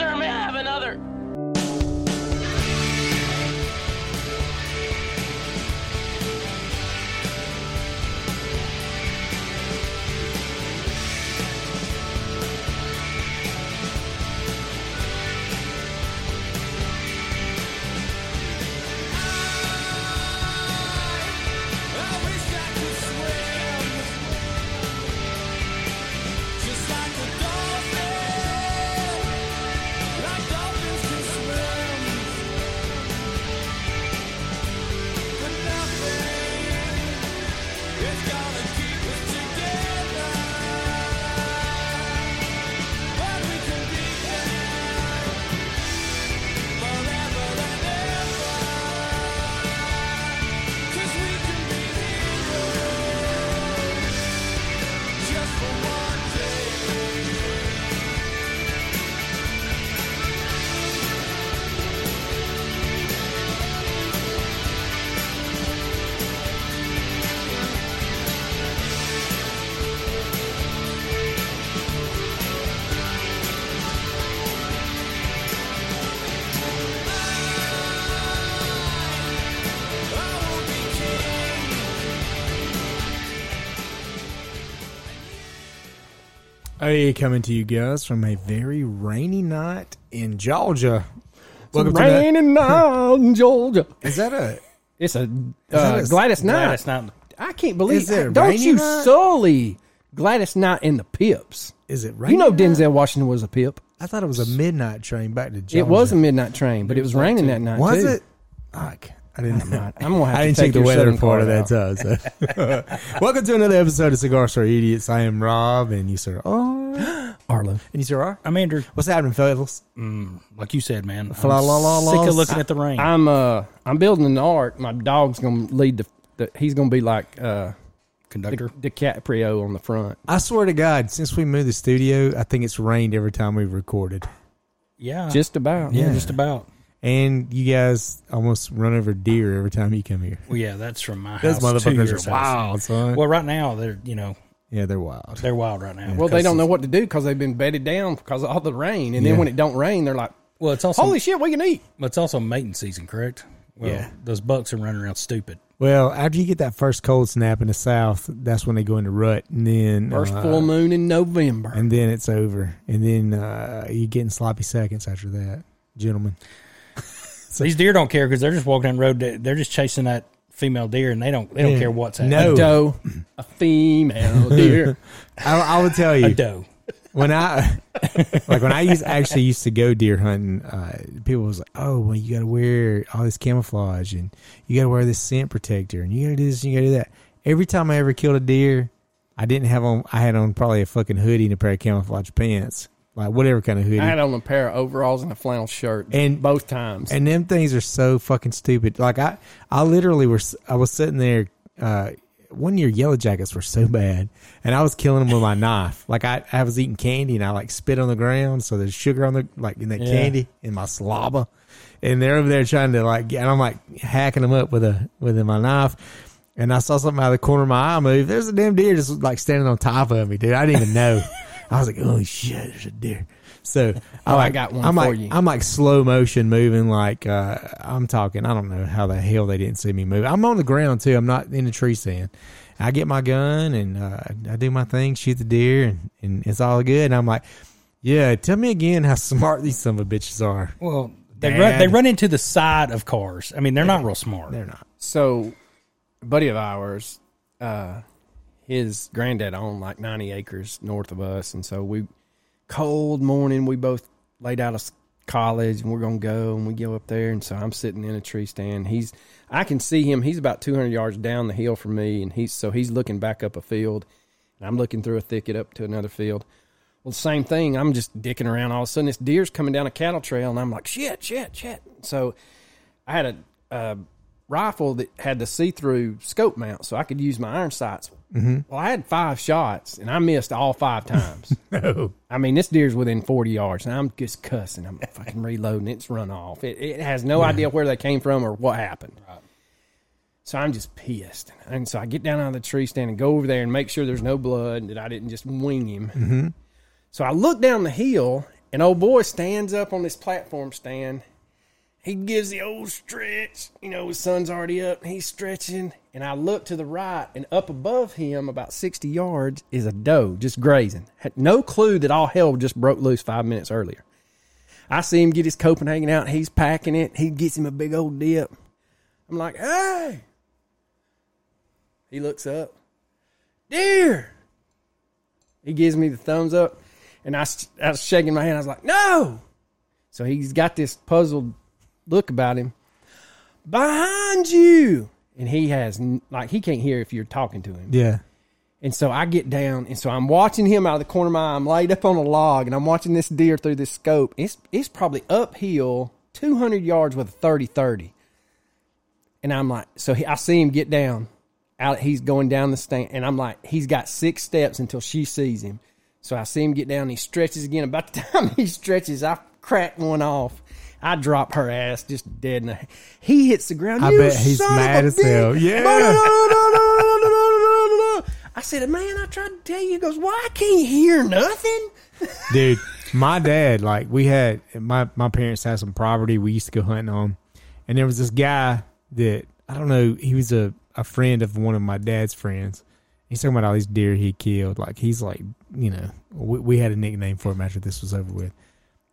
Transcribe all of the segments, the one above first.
Sir. May I have another? Hey, coming to you guys from a very rainy night in Georgia. Welcome to Raining on Georgia. Is that a? It's a, that uh, a- Gladys Knight. Gladys Knight. I can't believe. Is it don't raining you night? sully Gladys Knight in the Pips? Is it raining? You know night? Denzel Washington was a Pip. I thought it was a midnight train back to Georgia. It was a midnight train, but it was raining that night. Was too. it? Fuck. I didn't know. I'm gonna have I to didn't take check the your weather southern part of that card time. So. Welcome to another episode of Cigar Store Idiots. I am Rob, and you sir are, Arlo. and you sir are. I'm Andrew. What's happening, fellas? Like you said, man. I'm Fla la la la. sick of looking at the rain. I'm uh I'm building an ark. My dog's gonna lead the. the he's gonna be like uh Conductor. DiCaprio on the front. I swear to God, since we moved the studio, I think it's rained every time we've recorded. yeah. Just about. yeah, Yeah. just about. And you guys almost run over deer every time you come here. Well, yeah, that's from my Those house. to motherfuckers yours are house. wild, son. Well, right now they're you know yeah, they're wild. they're wild right now. Well, they don't know what to do because they've been bedded down because of all the rain, and Yeah. then when it don't rain, they're like, Well, it's also "Holy shit, we can eat!" Well, it's also mating season, correct? Well, Yeah. Those bucks are running around stupid. Well, after you get that first cold snap in the south, that's when they go into rut, and then First uh, full moon in November. and then it's over, and then uh, you getting sloppy seconds after that, gentlemen. These deer don't care because they're just walking down the road. they- They're just chasing that female deer, and they don't they don't care what's No. happening. a doe, a female deer. I, I will tell A you doe. when I like when I used actually used to go deer hunting. Uh, people was like, "Oh, well, you got to wear all this camouflage, and you got to wear this scent protector, and you got to do this, and you got to do that." Every time I ever killed a deer, I didn't have on. I had on probably a fucking hoodie and a pair of camouflage pants, like whatever kind of hoodie. I had on a pair of overalls and a flannel shirt, And- both times. And them things are so fucking stupid. Like I, I literally was, I was sitting there. Uh, one year, yellow jackets were so bad, and I was killing them with my knife. Like I, I was eating candy, and I like spit on the ground, so there's sugar on the like in that Yeah. candy in my slobber, and they're over there trying to like, and I'm like hacking them up with a with my knife. And I saw something out of the corner of my eye move. There's a damn deer just like standing on top of me, dude. I didn't even know. I was like, "Oh shit, there's a deer." So Oh, I like, got one I'm for like, you. I'm like slow motion moving. Like uh, I'm talking. I don't know how the hell they didn't see me move. I'm on the ground too. I'm not in the tree stand. I get my gun and uh, I do my thing, shoot the deer, and, and it's all good. And I'm like, yeah, tell me again how smart these son of bitches are. Well, they Dad. run they run into the side of cars. I mean, they're not real smart. They're not. so, buddy of ours, uh, his granddad owned like 90 acres north of us. And so we, cold morning, we both laid out a s- college, and we're gonna go, and we go up there, and so I'm sitting in a tree stand. He's, I can see him. He's about 200 yards down the hill from me, and he's so he's looking back up a field, and I'm looking through a thicket up to another field. Well, same thing. I'm just dicking around. All of a sudden, this deer's coming down a cattle trail, and I'm like, shit, shit, shit. So I had a, a rifle that had the see-through scope mount, so I could use my iron sights. Mm-hmm. Well, I had five shots, and I missed all five times. No. I mean, this deer's within 40 yards, and I'm just cussing. I'm fucking reloading. It's run off. It, it has no idea where they came from or what happened. So I'm just pissed. And so I get down out of the tree stand and go over there and make sure there's no blood and that I didn't just wing him. Mm-hmm. So I look down the hill, and old boy stands up on this platform stand. He gives the old stretch. You know, his sun's already up. And he's stretching. And I look to the right, and up above him, about 60 yards, is a doe just grazing. Had no clue that all hell just broke loose five minutes earlier. I see him get his Copenhagen out. He's packing it. He gets him a big old dip. I'm like, hey. He looks up. Deer. He gives me the thumbs up. And I, I was shaking my hand. I was like, no. So he's got this puzzled look about him. Behind you. And he has, like, he can't hear if you're talking to him. Yeah. And so I get down, and so I'm watching him out of the corner of my eye. I'm laid up on a log, and I'm watching this deer through this scope. It's it's probably uphill 200 yards with a 30 30. And I'm like, so he, I see him get down. Out, he's going down the stand, and I'm like, he's got six steps until she sees him. So I see him get down. He stretches again. About the time he stretches, I crack one off. I drop her ass just dead. In the, he hits the ground. I bet he's mad as hell. Yeah. I said, man, I tried to tell you. He goes, why well, I can't hear nothing? Dude, my dad, like we had my my parents had some property we used to go hunting on, and there was this guy that I don't know. He was a a friend of one of my dad's friends. He's talking about all these deer he killed. Like he's like, you know, we, we had a nickname for him after this was over with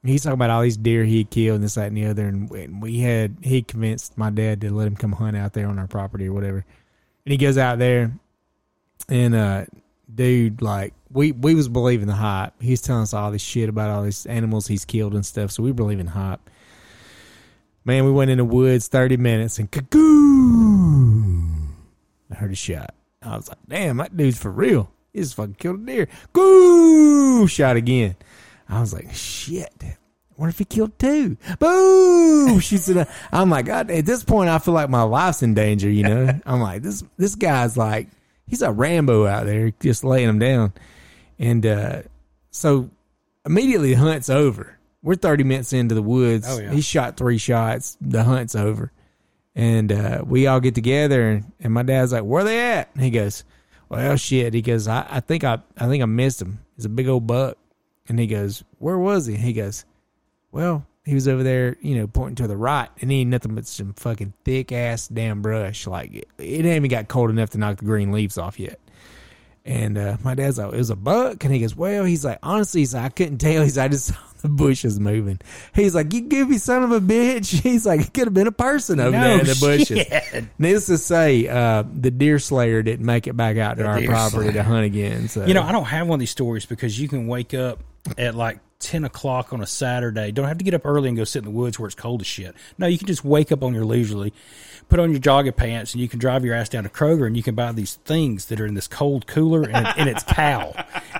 he's talking about all these deer he killed and this that and the other and we- had he convinced my dad to let him come hunt out there on our property or whatever. And he goes out there and uh dude like we we was believing the hype. He's telling us all this shit about all these animals he's killed and stuff so we believe in hype. Man we went in the woods 30 minutes and cagoo i heard a shot. I was like damn that dude's for real. He just fucking killed a deer. Goo! shot again i was like shit what if he killed two? Boom! Shoots it. up. I'm like, God, at this point, I feel like my life's in danger. You know, I'm like, this this guy's like, he's a Rambo out there, just laying him down. And uh, so immediately the hunt's over. We're 30 minutes into the woods. Oh, yeah. He shot three shots. The hunt's over. And uh, we all get together, and, and my dad's like, "Where they at?" And he goes, "Well, shit." He goes, "I, I think I I think I missed him. He's a big old buck." And he goes, "Where was he?" He goes, "Well, he was over there, you know, pointing to the right, and he ain't nothing but some fucking thick ass damn brush. Like it, it ain't even got cold enough to knock the green leaves off yet." And uh, my dad's like, "It was a buck," and he goes, "Well," he's like, "Honestly, he's like, I couldn't tell. He's, I just saw the bushes moving." He's like, "You goofy son of a bitch." He's like, "It could have been a person over No there in the bushes." shit. Needless to say, uh, the deer slayer didn't make it back out to our deer property to hunt again. So You know, I don't have one of these stories because you can wake up at like 10 o'clock on a Saturday. Don't have to get up early and go sit in the woods where it's cold as shit. No, you can just wake up on your leisurely, put on your jogging pants, and you can drive your ass down to Kroger and you can buy these things that are in this cold cooler and, and it's cow.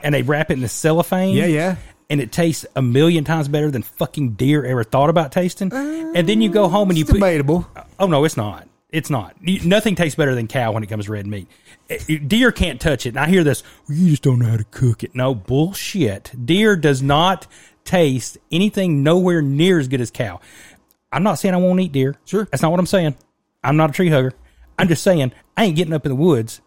And they wrap it in the cellophane. Yeah, yeah. And it tastes a million times better than fucking deer ever thought about tasting. and then you go home and you it's put. debatable. Oh no, it's not. It's not. Nothing tastes better than cow when it comes to red meat. Eh, Deer can't touch it. And I hear this. You just don't know how to cook it. No bullshit. Deer does not taste anything nowhere near as good as cow. I'm not saying I won't eat deer. Sure. that's not what I'm saying. I'm not a tree hugger. I'm just saying I ain't getting up in the woods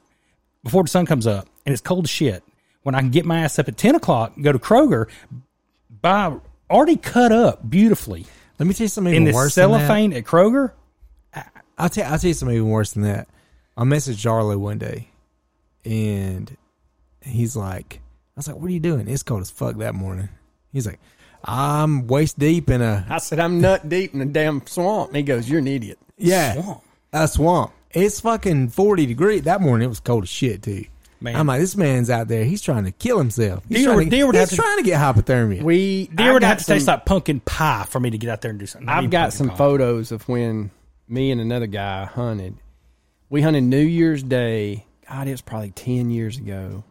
before the sun comes up and it's cold as shit. When I can get my ass up at ten o'clock, go to Kroger, buy already cut up beautifully Let me tell you something in even worse cellophane at Kroger. I'll tell I'll tell you something even worse than that. I messaged Arlo one day, and he's like, "I was like, what are you doing? It's cold as fuck that morning." He's like, "I'm waist deep in a I said, I'm nut deep in a damn swamp. And he goes, You're an idiot. yeah Swamp. a swamp. It's fucking forty degree that morning. It was cold as shit too." Man. I'm like, this man's out there. He's trying to kill himself. He's, Deer trying, would- to, deer would he's have to- trying to get hypothermia. We Deer I would got have to taste some- like pumpkin pie for me to get out there and do something. I I've got some pie. photos of when me and another guy hunted. We hunted New Year's Day. God, it was probably ten years ago.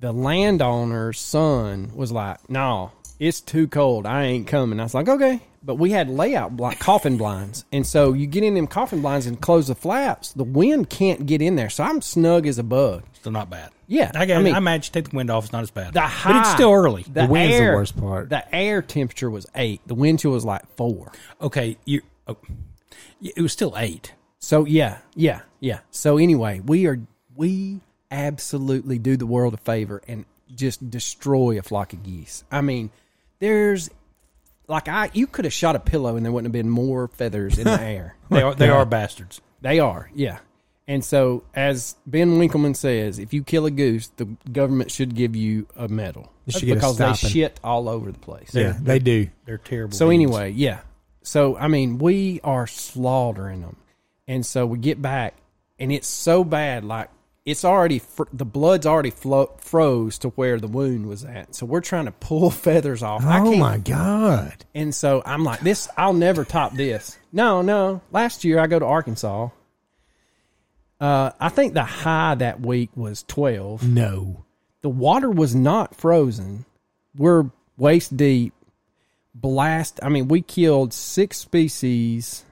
The landowner's son was like, "No, it's too cold. I ain't coming." I was like, "Okay," but we had layout like coffin blinds, and so you get in them coffin blinds and close the flaps. The wind can't get in there, so I'm snug as a bug. Still not bad. Yeah, I, got, I I, mean- imagine take the wind off. It's not as bad. The high, but it's still early. The, wind's the worst part. The air temperature was eight. The wind chill was like four. okay, you. Oh, it was still eight. So yeah, yeah, yeah. So anyway, we are we absolutely do the world a favor and just destroy a flock of geese. I mean, there's like I you could have shot a pillow and there wouldn't have been more feathers in the air. They are. They are bastards. They are, yeah. And so, as Ben Winkleman says, if you kill a goose, the government should give you a medal You should a because they shit all over the place. yeah, they do. They're terrible. So beings. anyway, yeah. So I mean, we are slaughtering them, and so we get back, and it's so bad. Like it's already fr- the blood's already flo- froze to where the wound was at. So we're trying to pull feathers off. Oh my god! And so I'm like, this. I'll never top this. No, no. Last year I go to Arkansas. Uh, I think the high that week was twelve No, the water was not frozen. We're waist deep. Blast. I mean, we killed six species,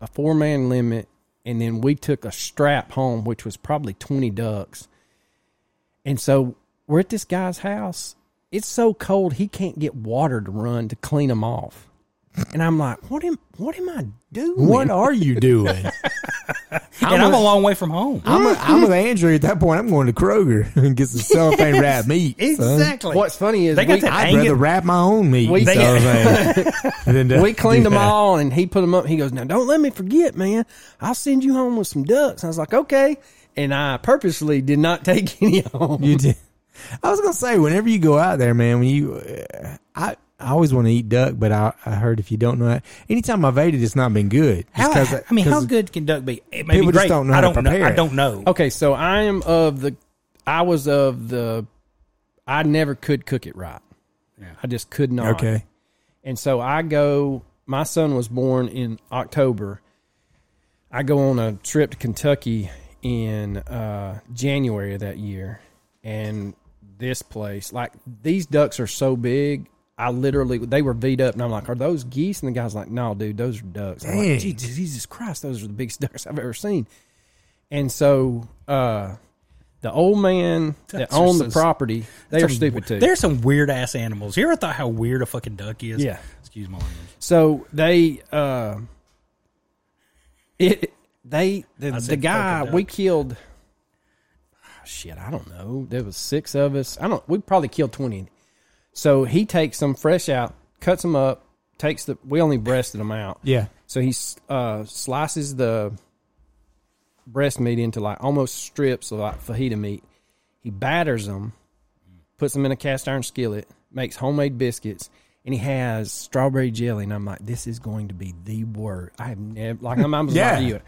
a four man limit, and then we took a strap home, which was probably 20 ducks. And so we're at this guy's house. It's so cold, he can't get water to run to clean them off. And I'm like, what am, what am I doing? what are you doing? and I'm a long way from home. I'm, a, I'm with Andrew at that point. I'm going to Kroger and get some cellophane wrap meat. son. exactly. What's funny is They got we, that I'd Hang rather it- wrap my own meat. We- in cellophane than to we cleaned do them that. all and he put them up. He goes, Now don't let me forget, man. I'll send you home with some ducks. I was like, Okay. And I purposely did not take any home. You did. I was gonna say, whenever you go out there, man, when you, uh, I, I always want to eat duck, but I, I heard if you don't know that, anytime I've ate it, it's not been good. Just How, 'cause- I mean, how good can duck be? It may People be just don't know I how to don't know. prepare I it. don't know. Okay, so I am of the I was of the I never could cook it right. I just could not. Okay. And so I go my son was born in October. I go on a trip to Kentucky in uh, January of that year and this place like these ducks are so big I literally they were V'd up and I'm like, Are those geese? And the guy's like, No, dude, those are ducks. I'm Dang. like, Jesus, Jesus Christ, those are the biggest ducks I've ever seen. And so uh the old man that Ducks are owned the so- property, they are Some- stupid too. There's some weird ass animals. You ever thought how weird a fucking duck is? Yeah. Excuse my language. So they uh it they the, I the guy fucking we killed shit, I don't know. There was six of us. I don't we probably killed 20. So he takes them fresh out, cuts them up, takes the we only breasted them out. Yeah. So he uh, slices the breast meat into like almost strips of like fajita meat. He batters them, puts them in a cast iron skillet, makes homemade biscuits, and he has strawberry jelly. And I'm like, this is going to be the word. I have never like I'm, I'm Yeah. like you,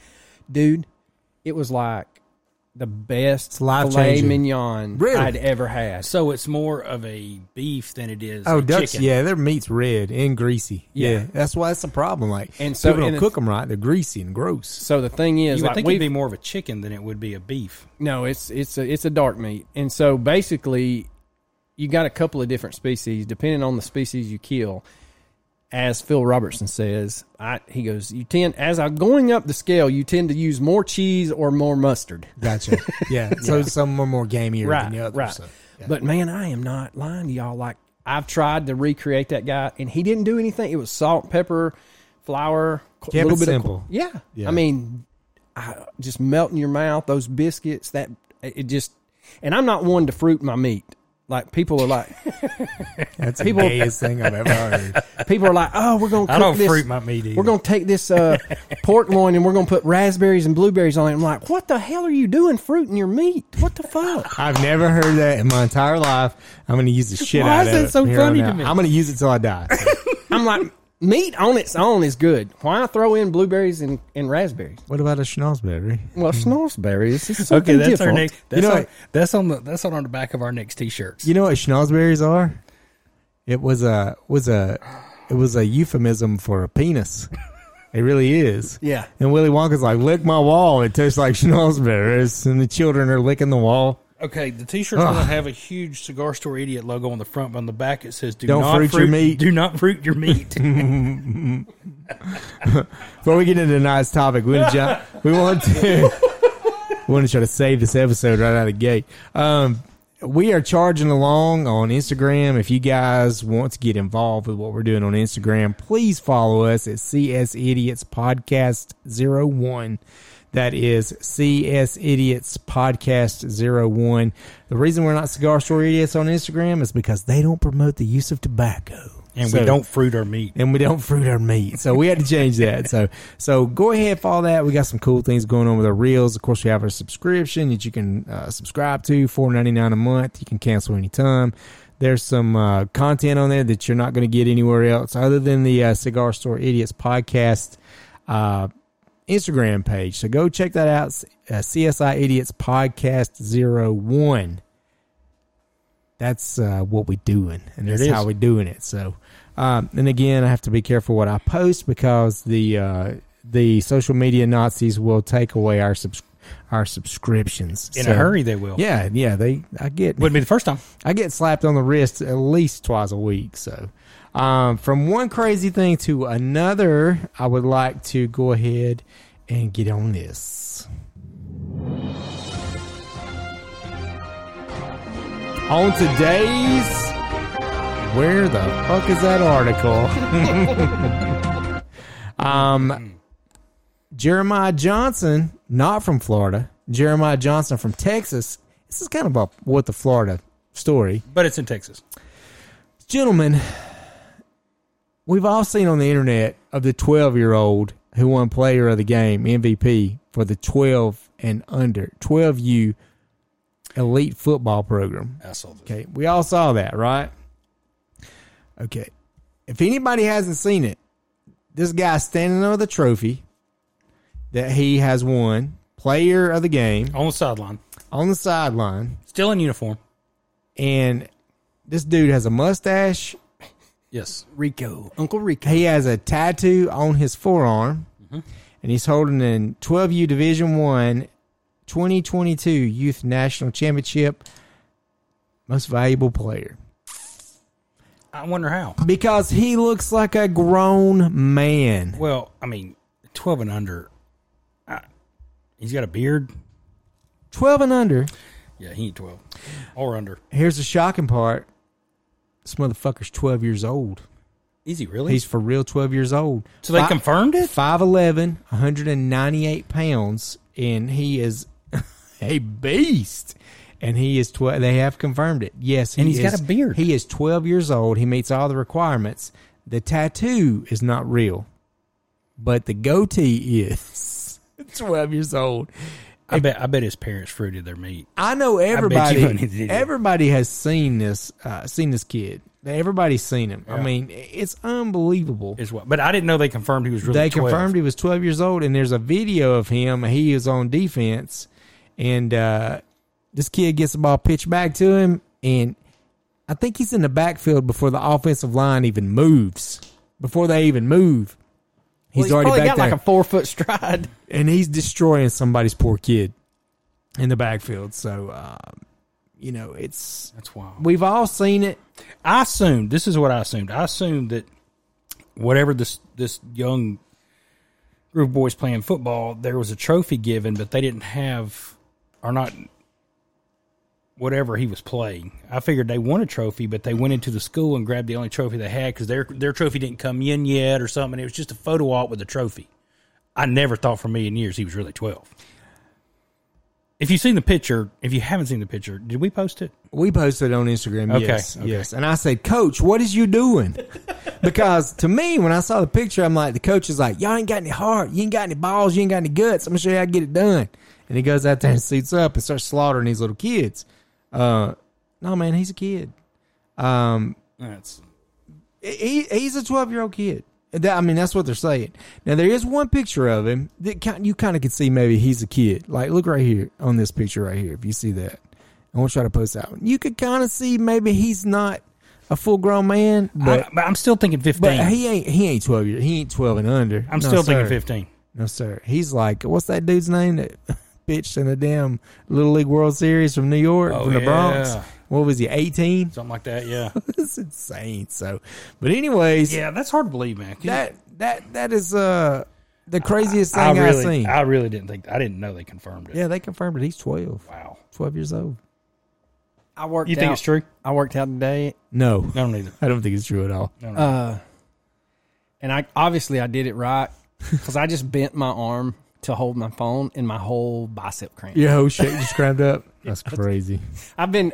dude. It was like the best life filet changing. mignon Really? I'd ever had. So it's more of a beef than it is Oh, a ducks. chicken. Yeah, their meat's red and greasy. Yeah. Yeah. that's why that's the problem. Like, And so- people don't and the- cook them right. They're greasy and gross. So the thing is, You would like think we it'd be more of a chicken than it would be a beef. No, it's it's a it's a dark meat, and so basically, you got a couple of different species depending on the species you kill. As Phil Robertson says, I, he goes, you tend as I'm going up the scale, you tend to use more cheese or more mustard. Gotcha. Yeah. So some are more gamier Right, than the others. right. so, yeah. But man, I am not lying to y'all. Like I've tried to recreate that guy, and he didn't do anything. It was salt, pepper, flour, a little it bit simple. of yeah. Yeah. I mean, I, just melt in your mouth those biscuits. That it just, and I'm not one to fruit my meat. Like people are like, That's the people- gayest thing I've ever heard. people are like, oh, we're gonna. Cook I don't this. fruit my meat either. We're gonna take this uh, pork loin and we're gonna put raspberries and blueberries on it. I'm like, what the hell are you doing fruiting your meat? What the fuck? I've never heard that in my entire life. I'm going to use the shit Why out is of that it. so from here on funny to me? I'm going to use it till I die. I'm like, meat on its own is good. Why throw in blueberries and, and raspberries? What about a schnozberry? Well, schnozberries is Okay, something that's different. our next. That's, know on, that's on the that's on the back of our next T-shirts. You know what schnozberries are? It was a was a it was a euphemism for a penis. It really is. Yeah. And Willy Wonka's like, lick my wall. It tastes like schnozberries. And the children are licking the wall. Okay, the T-shirt's Ugh. gonna have a huge cigar store idiot logo on the front, but on the back it says, "Do Don't not fruit your meat. Do not fruit your meat." Before we get into tonight's topic, we want to jump, we want to we want to try to save this episode right out of the gate. Um, we are charging along on Instagram. If you guys want to get involved with what we're doing on Instagram, please follow us at CS Idiots Podcast 01. That is CS Idiots Podcast 01. The reason we're not Cigar Store Idiots on Instagram is because they don't promote the use of tobacco. and So- we don't fruit our meat. and we don't fruit our meat. So we had to change that. So so go ahead follow that. We got some cool things going on with our reels. Of course, we have our subscription that you can uh, subscribe to four ninety nine a month. You can cancel anytime. There's some uh, content on there that you're not going to get anywhere else other than the uh, Cigar Store Idiots podcast uh, Instagram page. So go check that out. Uh, CSI Idiots Podcast Zero One. That's uh, what we're doing, and that's how we're doing it. So, um, and again, I have to be careful what I post because the uh, the social media Nazis will take away our subs- our subscriptions In So- a hurry, they will. Yeah, yeah. They I get Wouldn't be the first time. I get slapped on the wrist at least twice a week. So, um, from one crazy thing to another, I would like to go ahead and get on this. On today's, where the fuck is that article? um, Jeremiah Johnson, not from Florida. Jeremiah Johnson from Texas. This is kind of a what the Florida story. But it's in Texas. Gentlemen, we've all seen on the internet of the 12 year old who won player of the game MVP for the 12 and under 12U elite football program. I saw this. Okay, we all saw that, right? Okay, if anybody hasn't seen it, this guy's standing over the trophy that he has won, player of the game, On the sideline. on the sideline, Still in uniform. and this dude has a mustache. Yes. Rico, Uncle Rico. He has a tattoo on his forearm, mm-hmm. and he's holding a 12U Division One 2022 Youth National Championship Most Valuable Player. I wonder how. Because he looks like a grown man. Well, I mean, 12 and under. I, he's got a beard. 12 and under. Yeah, he ain't 12. Or under. Here's the shocking part. This motherfucker's 12 years old. Is he really? He's for real 12 years old. so they Fi- confirmed it? 5'11, 198 pounds, and he is a beast. And he is 12. They have confirmed it. Yes. He And he's got is- a beard. He is 12 years old. He meets all the requirements. The tattoo is not real, but the goatee is 12 years old. I bet I bet his parents fruited their meat. I know everybody. it. everybody has seen this. Uh, seen this kid. Everybody's seen him. I mean, it's unbelievable. Is what. But I didn't know they confirmed he was really they 12. confirmed he was 12 years old, and there's a video of him. He is on defense, and uh, this kid gets the ball pitched back to him, and I think he's in the backfield before the offensive line even moves. Before they even move, Well, he's, already back got there, like a four foot stride. and he's destroying somebody's poor kid in the backfield. So, uh, you know, it's That's wild. we've all seen it. I assumed this is what I assumed. I assumed that whatever this this young group of boys playing football, there was a trophy given, but they didn't have are not whatever he was playing. I figured they won a trophy, but they went into the school and grabbed the only trophy they had because their their trophy didn't come in yet or something. It was just a photo op with a trophy. I never thought for a million years he was really twelve. If you've seen the picture, if you haven't seen the picture, did we post it? We posted it on Instagram. Okay, Yes, okay. yes. And I said, Coach, what is you doing? because to me, when I saw the picture, I'm like, the coach is like, y'all ain't got any heart, you ain't got any balls, you ain't got any guts. I'm gonna show you how to get it done. And he goes out there and suits up and starts slaughtering these little kids. Uh, no, man, he's a kid. Um, That's he he's a 12 year old kid. That, I mean, that's what they're saying. Now, there is one picture of him that kind, you kind of can see maybe he's a kid. Like, look right here on this picture right here. If you see that, I want to try to post that one. You could kind of see maybe he's not a full grown man, but I, but I'm still thinking 15. but he ain't he ain't twelve years. He ain't twelve and under. I'm No, still thinking 15. No sir. He's like what's that dude's name that pitched in the damn Little League World Series from New York Oh, from the Bronx? What was he? Eighteen. Something like that, yeah. It's insane. So, but anyways, yeah, that's hard to believe, man. that that that is uh the craziest I thing I've really, seen. I really didn't think, I didn't know they confirmed it. yeah, they confirmed it. He's 12. Wow. 12 years old. I worked. You think out, it's true? I worked out today, No, I don't either. I don't think it's true at all. No, no. uh, and I obviously I did it right because I just bent my arm to hold my phone, and my whole bicep cramped. Your whole shit just cramped up. That's crazy. I've been.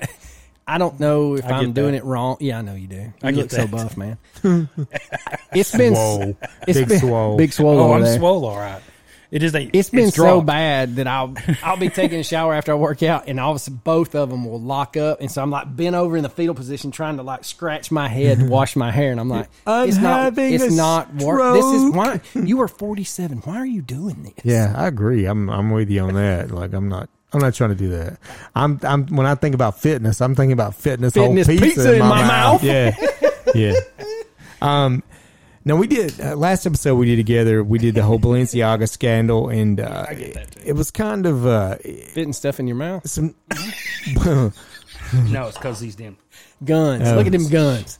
I don't know if I I'm doing that. it wrong. Yeah, I know you do. You I get look so buff, man. it's been Swole. it's Big been, swole. Big swole. oh, I'm there. swole, all right. It is a. It's been so bad that I'll I'll be taking a shower after I work out, and all of a sudden both of them will lock up, and so I'm like bent over in the fetal position, trying to like scratch my head to wash my hair, and I'm like, I'm it's not, having it's a not work. This is why you are 47. Why are you doing this? Yeah, I agree. I'm I'm with you on that. Like I'm not I'm not trying to do that. I'm I'm when I think about fitness, I'm thinking about fitness, Fitness whole pizza, pizza in, in my, my mouth. mouth. Yeah, yeah. Um, now we did uh, last episode we did together. We did the whole Balenciaga scandal, and uh, get that, too. it was kind of uh, Fitting stuff in your mouth. some. No, it's because these damn. Guns. Oh. Look at them guns.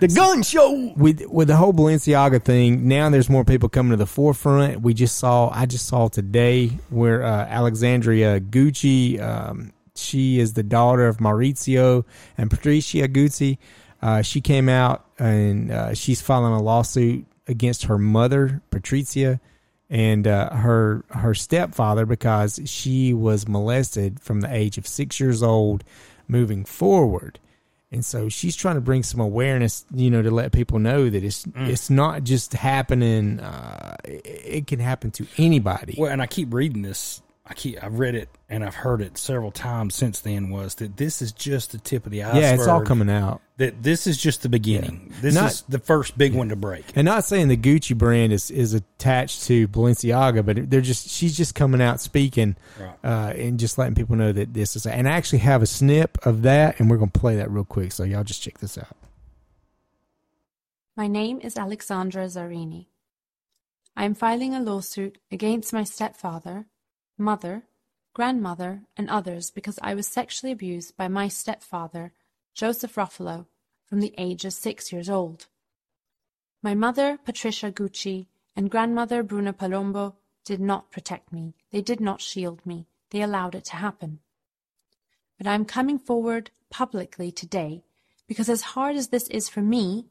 The gun show. with with the whole Balenciaga thing, now there's more people coming to the forefront. We just saw, I just saw today where uh, Alexandria Gucci, um, she is the daughter of Maurizio and Patricia Gucci. Uh, she came out and uh, she's filing a lawsuit against her mother, Patricia, and uh, her her stepfather because she was molested from the age of six years old, moving forward. And so she's trying to bring some awareness, you know, to let people know that it's it's not just happening. Uh, it, it can happen to anybody. Well, and I keep reading this. I keep. I've read it and I've heard it several times since then. Was that this is just the tip of the iceberg? yeah, it's all coming out. That this is just the beginning. This Not- is the first big one to break. And not saying the Gucci brand is, is attached to Balenciaga, but they're just she's just coming out speaking Right. uh, and just letting people know that this is. And I actually have a snip of that, and we're gonna play that real quick. So y'all just check this out. My name is Alexandra Zarini. I am filing a lawsuit against my stepfather, mother, grandmother, and others because I was sexually abused by my stepfather, Joseph Ruffalo, from the age of six years old. My mother, Patricia Gucci, and grandmother, Bruna Palombo, did not protect me. They did not shield me. They allowed it to happen. But I am coming forward publicly today because, as hard as this is for me,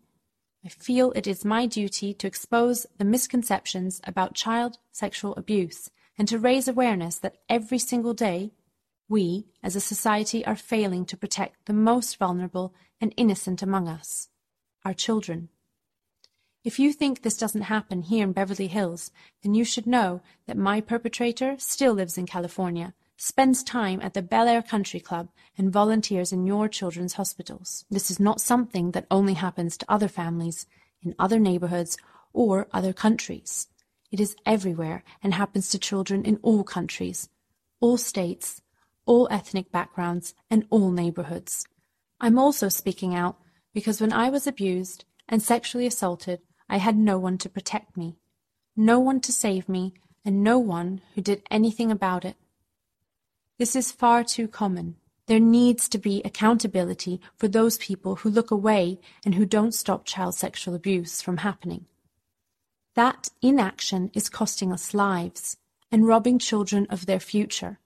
I feel it is my duty to expose the misconceptions about child sexual abuse and to raise awareness that every single day we, as a society, are failing to protect the most vulnerable and innocent among us our children. If you think this doesn't happen here in Beverly Hills, then you should know that my perpetrator still lives in California, spends time at the Bel Air Country Club, and volunteers in your children's hospitals. This is not something that only happens to other families in other neighborhoods or other countries. It is everywhere and happens to children in all countries, all states, all ethnic backgrounds, and all neighborhoods. I'm also speaking out because when I was abused and sexually assaulted, I had no one to protect me, no one to save me, and no one who did anything about it. This is far too common. There needs to be accountability for those people who look away and who don't stop child sexual abuse from happening. That inaction is costing us lives and robbing children of their future.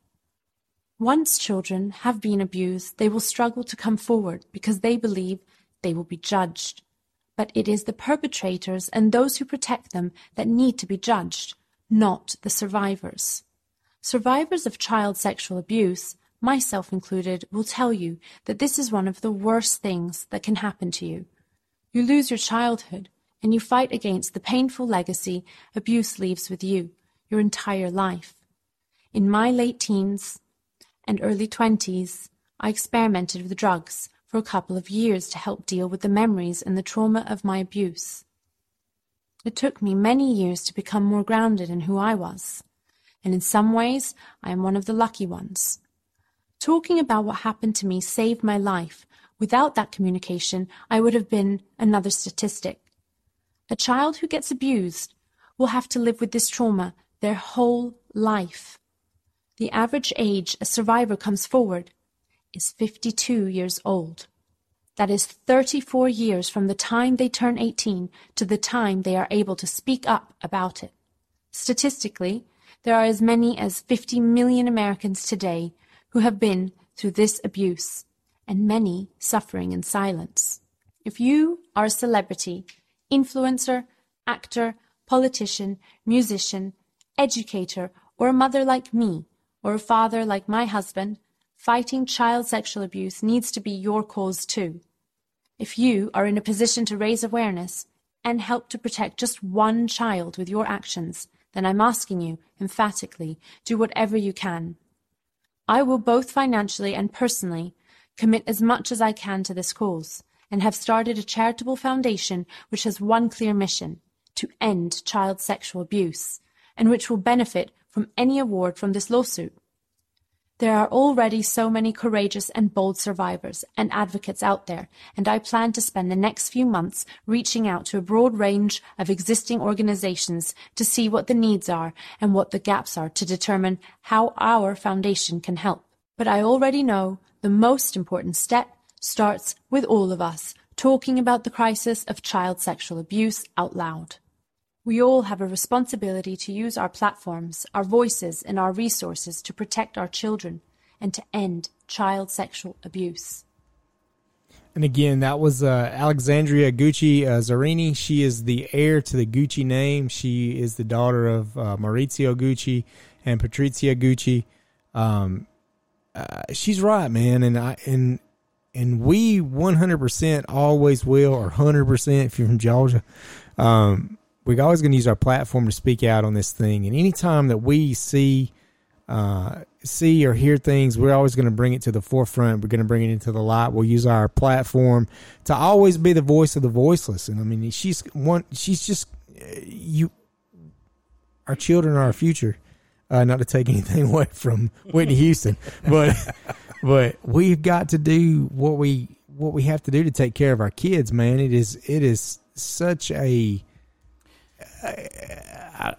Once children have been abused, they will struggle to come forward because they believe they will be judged. But it is the perpetrators and those who protect them that need to be judged, not the survivors. Survivors of child sexual abuse, myself included, will tell you that this is one of the worst things that can happen to you. You lose your childhood and you fight against the painful legacy abuse leaves with you your entire life. In my late teens and early 20s, I experimented with drugs for a couple of years to help deal with the memories and the trauma of my abuse. It took me many years to become more grounded in who I was. And in some ways, I am one of the lucky ones. Talking about what happened to me saved my life. Without that communication, I would have been another statistic. A child who gets abused will have to live with this trauma their whole life. The average age a survivor comes forward is 52 years old. That is 34 years from the time they turn 18 to the time they are able to speak up about it. Statistically, there are as many as 50 million Americans today who have been through this abuse, and many suffering in silence. If you are a celebrity, influencer, actor, politician, musician, educator, or a mother like me, or a father like my husband, fighting child sexual abuse needs to be your cause too. If you are in a position to raise awareness and help to protect just one child with your actions, then I'm asking you, emphatically, do whatever you can. I will both financially and personally commit as much as I can to this cause, and have started a charitable foundation which has one clear mission to end child sexual abuse, and which will benefit from any award from this lawsuit. There are already so many courageous and bold survivors and advocates out there, and I plan to spend the next few months reaching out to a broad range of existing organizations to see what the needs are and what the gaps are to determine how our foundation can help. But I already know the most important step starts with all of us talking about the crisis of child sexual abuse out loud. We all have a responsibility to use our platforms, our voices, and our resources to protect our children and to end child sexual abuse. And again, that was uh, Alexandria Gucci uh, Zarini. She is the heir to the Gucci name. She is the daughter of uh, Maurizio Gucci and Patrizia Gucci. Um, uh, she's right, man, and I and and we one hundred percent always will, or hundred percent if you're from Georgia. Um, we're always going to use our platform to speak out on this thing. And anytime that we see, uh, see or hear things, we're always going to bring it to the forefront. We're going to bring it into the light. We'll use our platform to always be the voice of the voiceless. And I mean, she's one. She's just you. Our children are our future. Uh, not to take anything away from Whitney Houston, but but we've got to do what we what we have to do to take care of our kids. Man, it is it is such a uh, uh,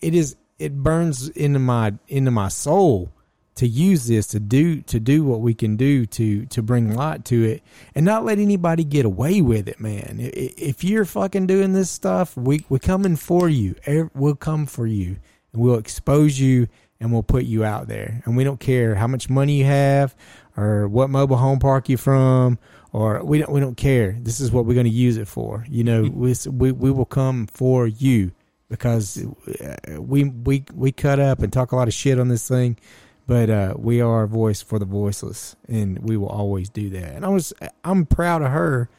it is it burns into my into my soul to use this to do to do what we can do to to bring light to it and not let anybody get away with it man. If you're fucking doing this stuff we we're coming for you. We'll come for you. And we'll expose you and we'll put you out there and we don't care how much money you have or what mobile home park you're from or we don't we don't care. This is what we're going to use it for. You know, we we, we will come for you because we we we cut up and talk a lot of shit on this thing, but uh, we are a voice for the voiceless, and we will always do that. And I was I'm proud of her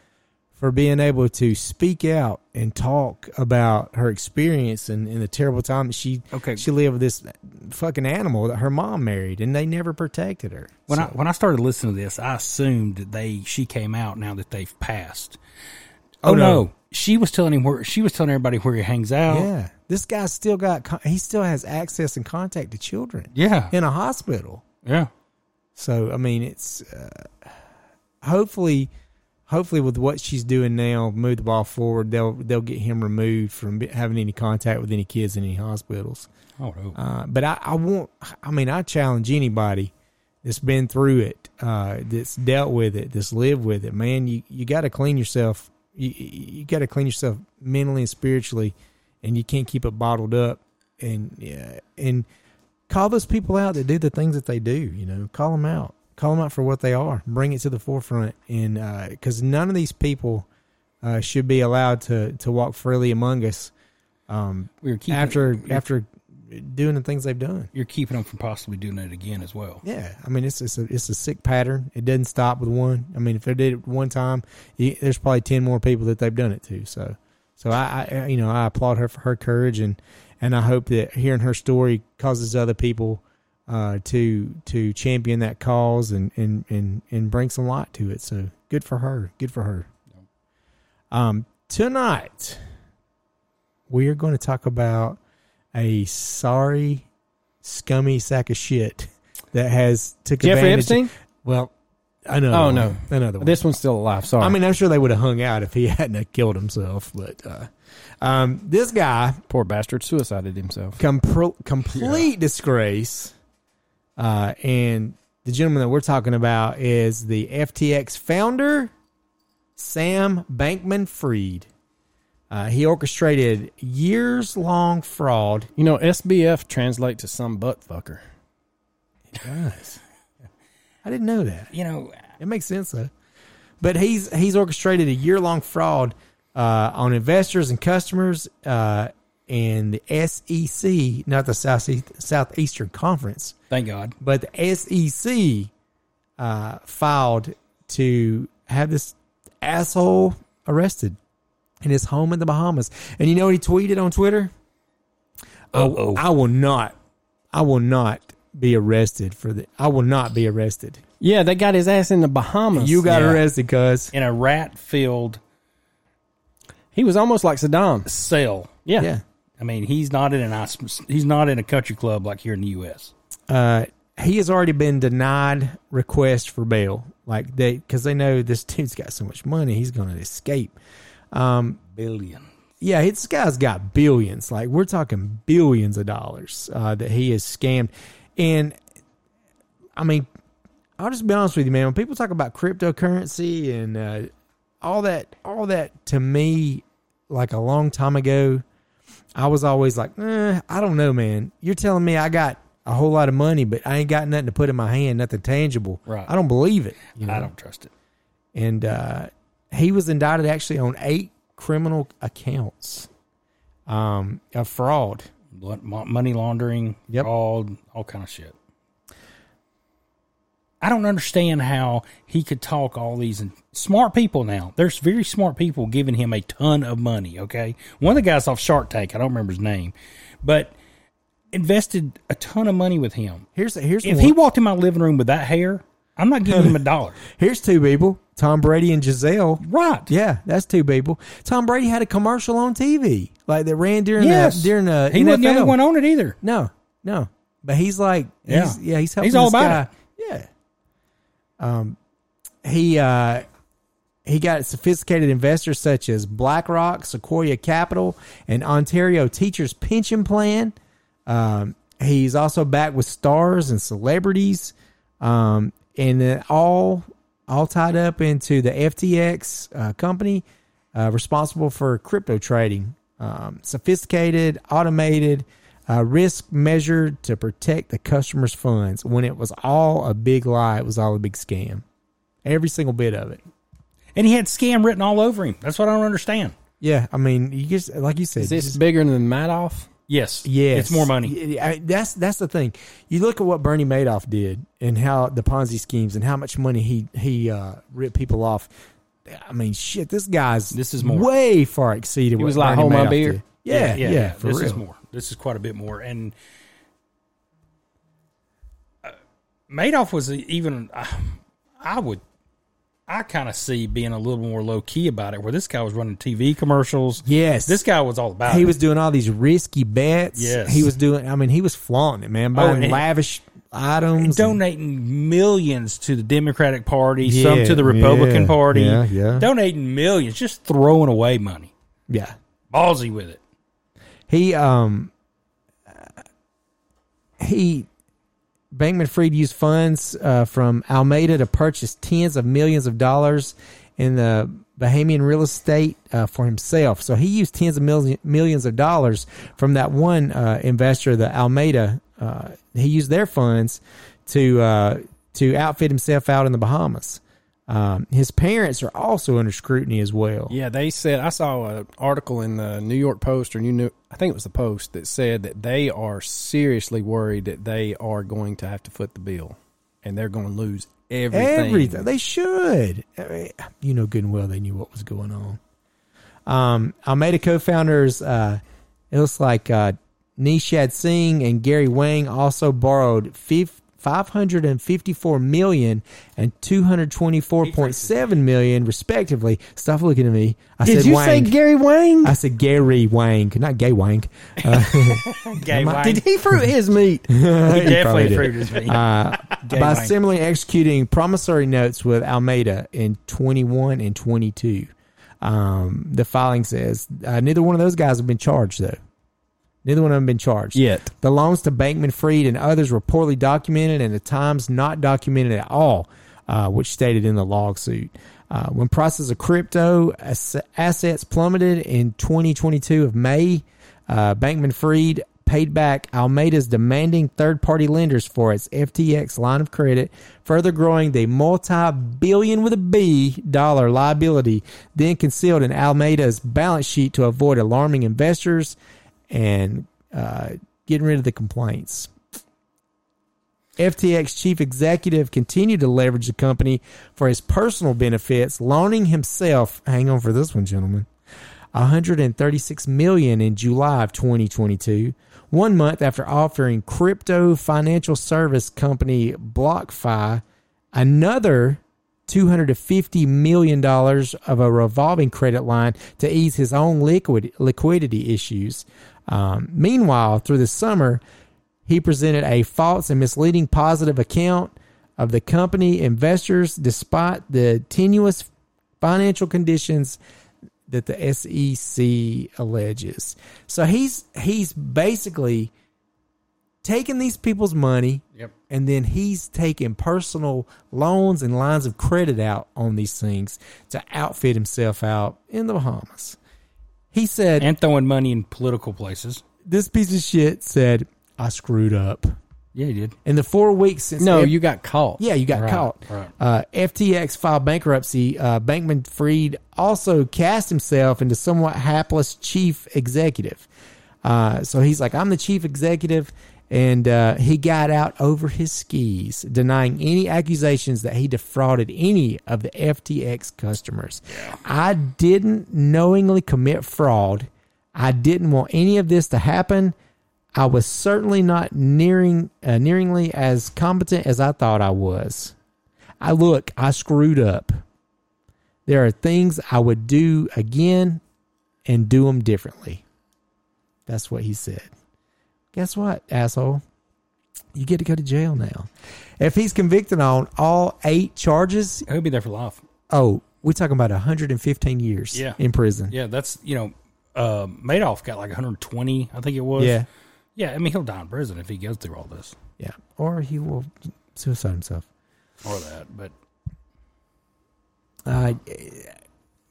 for being able to speak out and talk about her experience and, and the terrible time that she Okay. she lived with this fucking animal that her mom married, and they never protected her. When So- I when I started listening to this, I assumed that they she came out now that they've passed. Oh, Oh, no. no. she was telling him where she was telling everybody where he hangs out. Yeah, this guy still got he still has access and contact to children yeah, in a hospital. yeah. So I mean, it's uh, hopefully, hopefully with what she's doing now, move the ball forward. They'll they'll get him removed from having any contact with any kids in any hospitals. Oh. Uh, but I, I won't. I mean, I challenge anybody that's been through it, uh, that's dealt with it, that's lived with it. Man, you you got to clean yourself. You you got to clean yourself mentally and spiritually, and you can't keep it bottled up. And yeah, and call those people out that do the things that they do. You know, call them out. Call them out for what they are. Bring it to the forefront, and because none of these people uh, should be allowed to to walk freely among us. Um, we were keeping after after doing the things they've done. you're keeping them from possibly doing it again as well. Yeah, I mean it's it's a it's a sick pattern. It doesn't stop with one. I mean, if they did it one time, you, there's probably ten more people that they've done it to. So, so I, I you know I applaud her for her courage and and I hope that hearing her story causes other people uh, to to champion that cause and and and and bring some light to it. So good for her. Good for her. Um, tonight we are going to talk about a sorry, scummy sack of shit that has took Jeffrey advantage. Epstein? Well, another. Oh, one. no. another one. This one's still alive. Sorry. I mean, I'm sure they would have hung out if he hadn't killed himself. But uh, um, this guy, poor bastard suicided himself. compro- complete disgrace. Uh, and the gentleman that we're talking about is the FTX founder, Sam Bankman Fried. Uh, he orchestrated years long fraud. You know, SBF translate to some butt fucker. It does. I didn't know that. You know, It makes sense though. But he's he's orchestrated a year long fraud uh, on investors and customers, uh, and the SEC, not the South Southeastern Conference, thank God. but the SEC uh, filed to have this asshole arrested in his home in the Bahamas. And you know what he tweeted on Twitter? Uh-oh. I will not, I will not be arrested for the. I will not be arrested. Yeah, they got his ass in the Bahamas. You got Yeah. arrested, cuz. In a rat filled he was almost like Saddam. cell. Yeah. Yeah. I mean, he's not in an ice, he's not in a country club like here in the U.S. uh, he has already been denied request for bail. Like they, because they know this dude's got so much money, he's going to escape. Um, Billion. yeah, this guy's got billions. Like we're talking billions of dollars uh, that he has scammed. And I mean, I'll just be honest with you, man. When people talk about cryptocurrency and uh, all that, all that to me, like a long time ago, I was always like, eh, I don't know, man. You're telling me I got a whole lot of money, but I ain't got nothing to put in my hand, nothing tangible. Right. I don't believe it. You know? I don't trust it. and uh, he was indicted actually on eight criminal accounts um, of fraud. Money laundering, Yep. fraud, all kind of shit. I don't understand how he could talk all these and smart people now. There's very smart people giving him a ton of money. Okay, one of the guys off Shark Tank, I don't remember his name, but invested a ton of money with him. Here's here's If one. he walked in my living room with that hair, I'm not giving him a dollar. here's two people: Tom Brady and Gisele. Right? Yeah, that's two people. Tom Brady had a commercial on TV, like that ran during Yes. the during the He wasn't the only one on it either. No, no. But he's like, Yeah. he's, yeah, he's helping. He's all this about guy. it. Yeah. Um, he uh, he got sophisticated investors such as BlackRock, Sequoia Capital, and Ontario Teachers Pension Plan. Um, he's also backed with stars and celebrities, um, and then all all tied up into the FTX uh, company uh, responsible for crypto trading. Um, sophisticated, automated, uh, risk measured to protect the customer's funds. When it was all a big lie, it was all a big scam. Every single bit of it. And he had scam written all over him. That's what I don't understand. Yeah, I mean, you just like you said, Is this just- bigger than Madoff? Yes. Yes, It's more money. Y- I- that's that's the thing. You look at what Bernie Madoff did and how the Ponzi schemes and how much money he he uh, ripped people off. I mean, shit, this guy's This is more. way far exceeded. He what was like, Bernie "Hold my Madoff beer." did. Yeah, yeah, for this real. is more. This is quite a bit more. And uh, Madoff was even. Uh, I would. I kind of see being a little more low key about it, where this guy was running TV commercials. Yes, This guy was all about he it. was doing all these risky bets. Yes. he was doing. I mean, he was flaunting it, man, buying and- lavish items, and- donating millions to the Democratic Party, some to the Republican yeah, Party. yeah, yeah. Donating millions, just throwing away money. yeah, Ballsy with it. He um he Bankman Fried used funds uh, from Alameda to purchase tens of millions of dollars in the Bahamian real estate uh, for himself. So he used tens of millions millions of dollars from that one uh, investor, the Alameda. Uh, he used their funds to uh, to outfit himself out in the Bahamas. Um, his parents are also under scrutiny as well. Yeah, they said I saw an article in the New York Post or New, New I think it was the Post that said that they are seriously worried that they are going to have to foot the bill and they're going to lose everything. Everything. They should. I mean, You know good and well they knew what was going on. Um, Alameda co-founders, uh, it looks like uh, Nishad Singh and Gary Wang also borrowed fif- 554 million and 224.7 million respectively. Stop looking at me. I Did said you Wang. say Gary Wang? I said Gary Wang, not Gay Wang. Uh, Gay Wang. Did he fruit his meat? He probably definitely did. fruit his meat. uh, by Wang. similarly executing promissory notes with Alameda in 21 and 22. Um, the filing says uh, neither one of those guys have been charged though. Neither one of them been charged Yet. The loans to Bankman Fried and others were poorly documented, and at times not documented at all, uh, which stated in the lawsuit. Uh, when prices of crypto assets plummeted in 2022 of May, uh, Bankman Fried paid back Alameda's demanding third party lenders for its FTX line of credit, further growing the multi billion with a B dollar liability then concealed in Alameda's balance sheet to avoid alarming investors and uh, getting rid of the complaints. FTX chief executive continued to leverage the company for his personal benefits, loaning himself, hang on for this one, gentlemen, 136 million in July of 2022, one month after offering crypto financial service company BlockFi another 250 million dollars of a revolving credit line to ease his own liquid liquidity issues. Um, meanwhile, through the summer, he presented a false and misleading positive account of the company investors despite the tenuous financial conditions that the SEC alleges. So he's he's basically taking these people's money Yep. and then he's taking personal loans and lines of credit out on these things to outfit himself out in the Bahamas. He said and throwing money in political places. this piece of shit said I screwed up. Yeah, he did. In the four weeks since No, F- you got caught. yeah, you got Right, caught. right. Uh, FTX filed bankruptcy. Uh, Bankman Fried also cast himself into somewhat hapless chief executive. Uh, so he's like, I'm the chief executive, and uh, he got out over his skis, denying any accusations that he defrauded any of the FTX customers. I didn't knowingly commit fraud. I didn't want any of this to happen. I was certainly not nearing uh, nearingly as competent as I thought I was. I look, I screwed up. There are things I would do again and do them differently. That's what he said. Guess what, asshole? You get to go to jail now. If he's convicted on all eight charges, He'll be there for life. oh, we're talking about 115 years Yeah. in prison. Yeah, that's you know, uh, Madoff got like 120, I think it was. Yeah. yeah. I mean, he'll die in prison if he goes through all this Yeah. Or he will suicide himself. or that. But uh,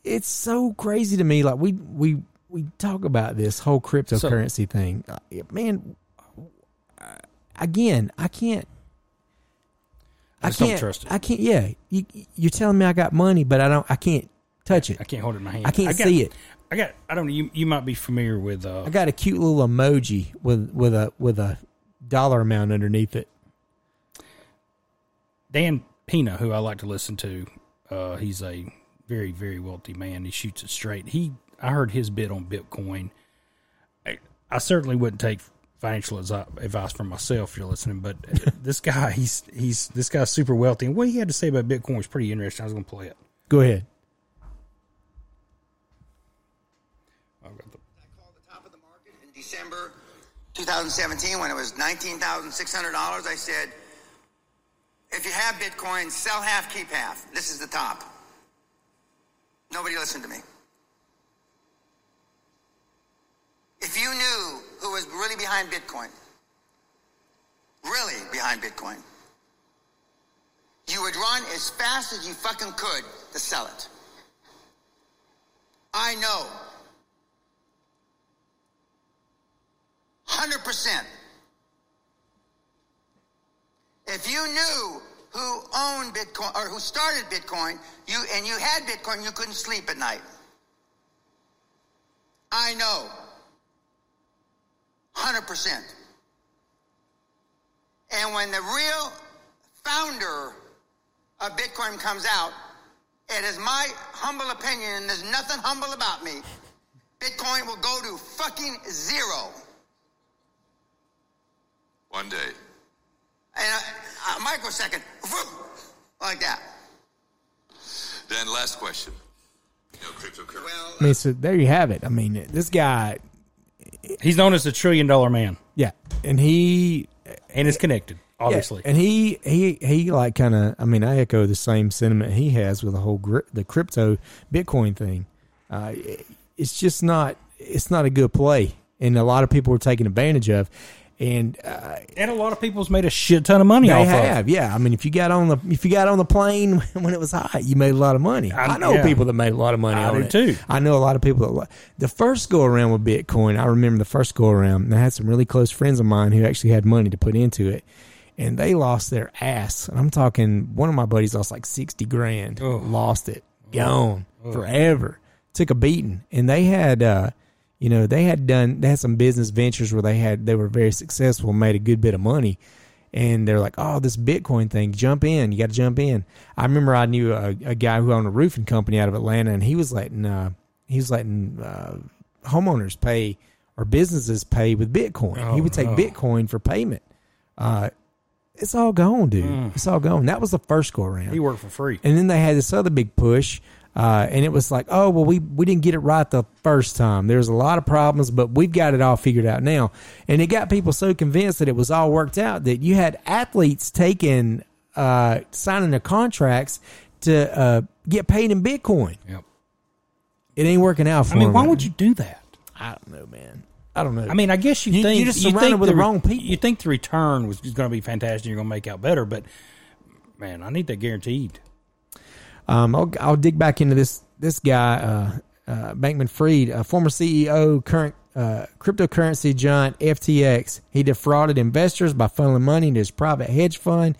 it's so crazy to me. Like we we we talk about this whole cryptocurrency thing, Uh, man. Again, I can't. I I can't trust it. I can't. Yeah, you, you're telling me I got money, but I don't. I can't touch it. I can't hold it in my hand. I can't I got- see it. I got. I don't know. You you might be familiar with. Uh, I got a cute little emoji with with a with a dollar amount underneath it. Dan Peña, who I like to listen to, uh, he's a very, very wealthy man. He shoots it straight. He, I heard his bid on Bitcoin. I, I certainly wouldn't take financial advice from myself if you're listening, but uh, this guy, he's he's this guy's super wealthy, and what he had to say about Bitcoin was pretty interesting. I was going to play it. Go ahead. I've got the- I called the top of the market in December 2017 when it was $19,600. I said, if you have Bitcoin, sell half, keep half. This is the top. Nobody listened to me. If you knew who was really behind Bitcoin, really behind Bitcoin, you would run as fast as you fucking could to sell it. I know 100%. If you knew who owned Bitcoin or who started Bitcoin, you and you had Bitcoin, you couldn't sleep at night. I know. 100%. And when the real founder of Bitcoin comes out, it is my humble opinion, and there's nothing humble about me, Bitcoin will go to fucking zero. One day. And uh, a microsecond, like that. Then last question. No cryptocurrency. Well, I mean, so there you have it. I mean, this guy, He's known as the trillion dollar man, yeah, and he and is connected, obviously. Yeah, and he he he like kind of. I mean, I echo the same sentiment he has with the whole gri- the crypto Bitcoin thing. Uh, it's just not it's not a good play, and a lot of people are taking advantage of. And uh, And a lot of people's made a shit ton of money they off have, of. yeah. I mean, if you got on the if you got on the plane when it was hot, you made a lot of money. I, I- know yeah. people that made a lot of money I do it too. I know a lot of people that the first go around with Bitcoin. I remember the first go around. And I had some really close friends of mine who actually had money to put into it, and they lost their ass. And I'm talking one of my buddies lost like sixty grand, lost it, gone forever, took a beating, and they had. uh you know, they had done they had some business ventures where they had they were very successful, made a good bit of money, and they're like, "Oh, this Bitcoin thing, jump in! You got to jump in." I remember I knew a, a guy who owned a roofing company out of Atlanta, and he was letting uh, he was letting uh, homeowners pay or businesses pay with Bitcoin. he would take Bitcoin for payment. Uh, it's all gone, dude. It's all gone. That was the first go around. He worked for free. And then they had this other big push, uh, and it was like, oh well, we we didn't get it right the first time. There's a lot of problems, but we've got it all figured out now. And it got people so convinced that it was all worked out that you had athletes taking uh, signing their contracts to uh, get paid in Bitcoin. Yep. It ain't working out for me I mean, them. why would you do that? I don't know, man. I don't know. I mean, I guess you, You- think you're just you surrounded think with the re- wrong people. You think the return was going to be fantastic. You're going to make out better, but man, I need that guaranteed. Um, I'll, I'll dig back into this this guy, uh, uh, Bankman Fried, uh, former CEO, current uh, cryptocurrency giant FTX. He defrauded investors by funneling money into his private hedge fund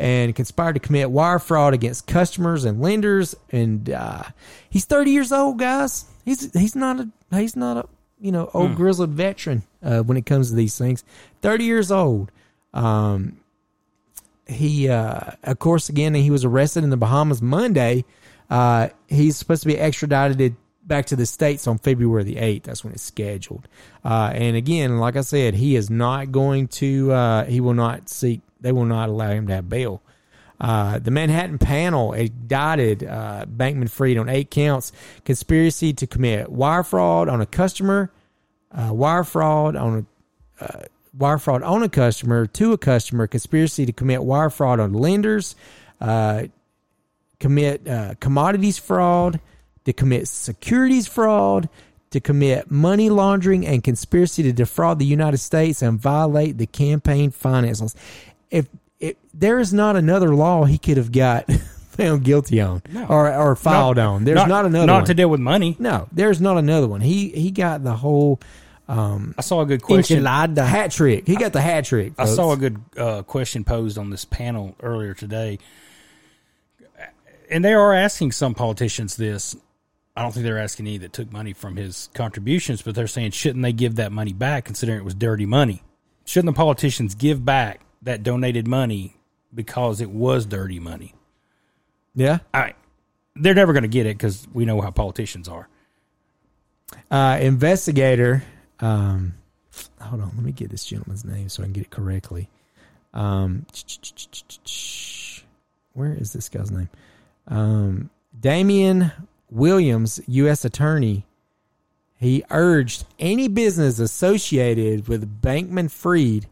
and conspired to commit wire fraud against customers and lenders. And uh, he's thirty years old, guys. He's he's not a he's not a you know old grizzled veteran uh, when it comes to these things. Thirty years old. Um, he uh of course again he was arrested in the bahamas monday. Uh he's supposed to be extradited back to the states on february the 8th that's when it's scheduled. Uh and again like i said he is not going to uh he will not seek they will not allow him to have bail. Uh, the Manhattan panel indicted uh, Bankman Fried on eight counts conspiracy to commit wire fraud on a customer, uh, wire fraud on a uh, wire fraud on a customer to a customer, conspiracy to commit wire fraud on lenders, uh, commit uh, commodities fraud, to commit securities fraud, to commit money laundering, and conspiracy to defraud the United States and violate the campaign finance laws. If, if there is not another law he could have got found guilty on or or filed on, there's not, another Not one. to deal with money. no, there's not another one. He he got the whole um, I saw a good question. enchilada hat trick. He got the hat trick. I saw a good uh, question posed on this panel earlier today, and they are asking some politicians this. I don't think they're asking any that took money from his contributions, but they're saying shouldn't they give that money back, considering it was dirty money? Shouldn't the politicians give back that donated money because it was dirty money? Yeah. I, they're never going to get it because we know how politicians are. Uh, investigator. Um, hold on. Let me get this gentleman's name so I can get it correctly. Um, where is this guy's name? Um, Damian Williams, U.S. Attorney. He urged any business associated with Bankman Fried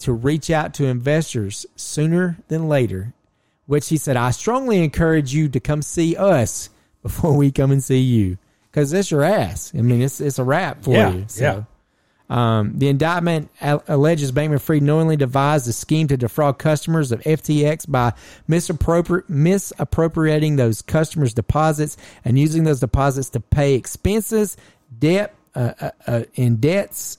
to reach out to investors sooner than later, which he said, I strongly encourage you to come see us before we come and see you. Because it's your ass. I mean, it's it's a wrap for Yeah, you. So. yeah. Um, the indictment alleges Bankman Fried knowingly devised a scheme to defraud customers of FTX by misappropri- misappropriating those customers' deposits and using those deposits to pay expenses, debt, uh, uh, uh, in debts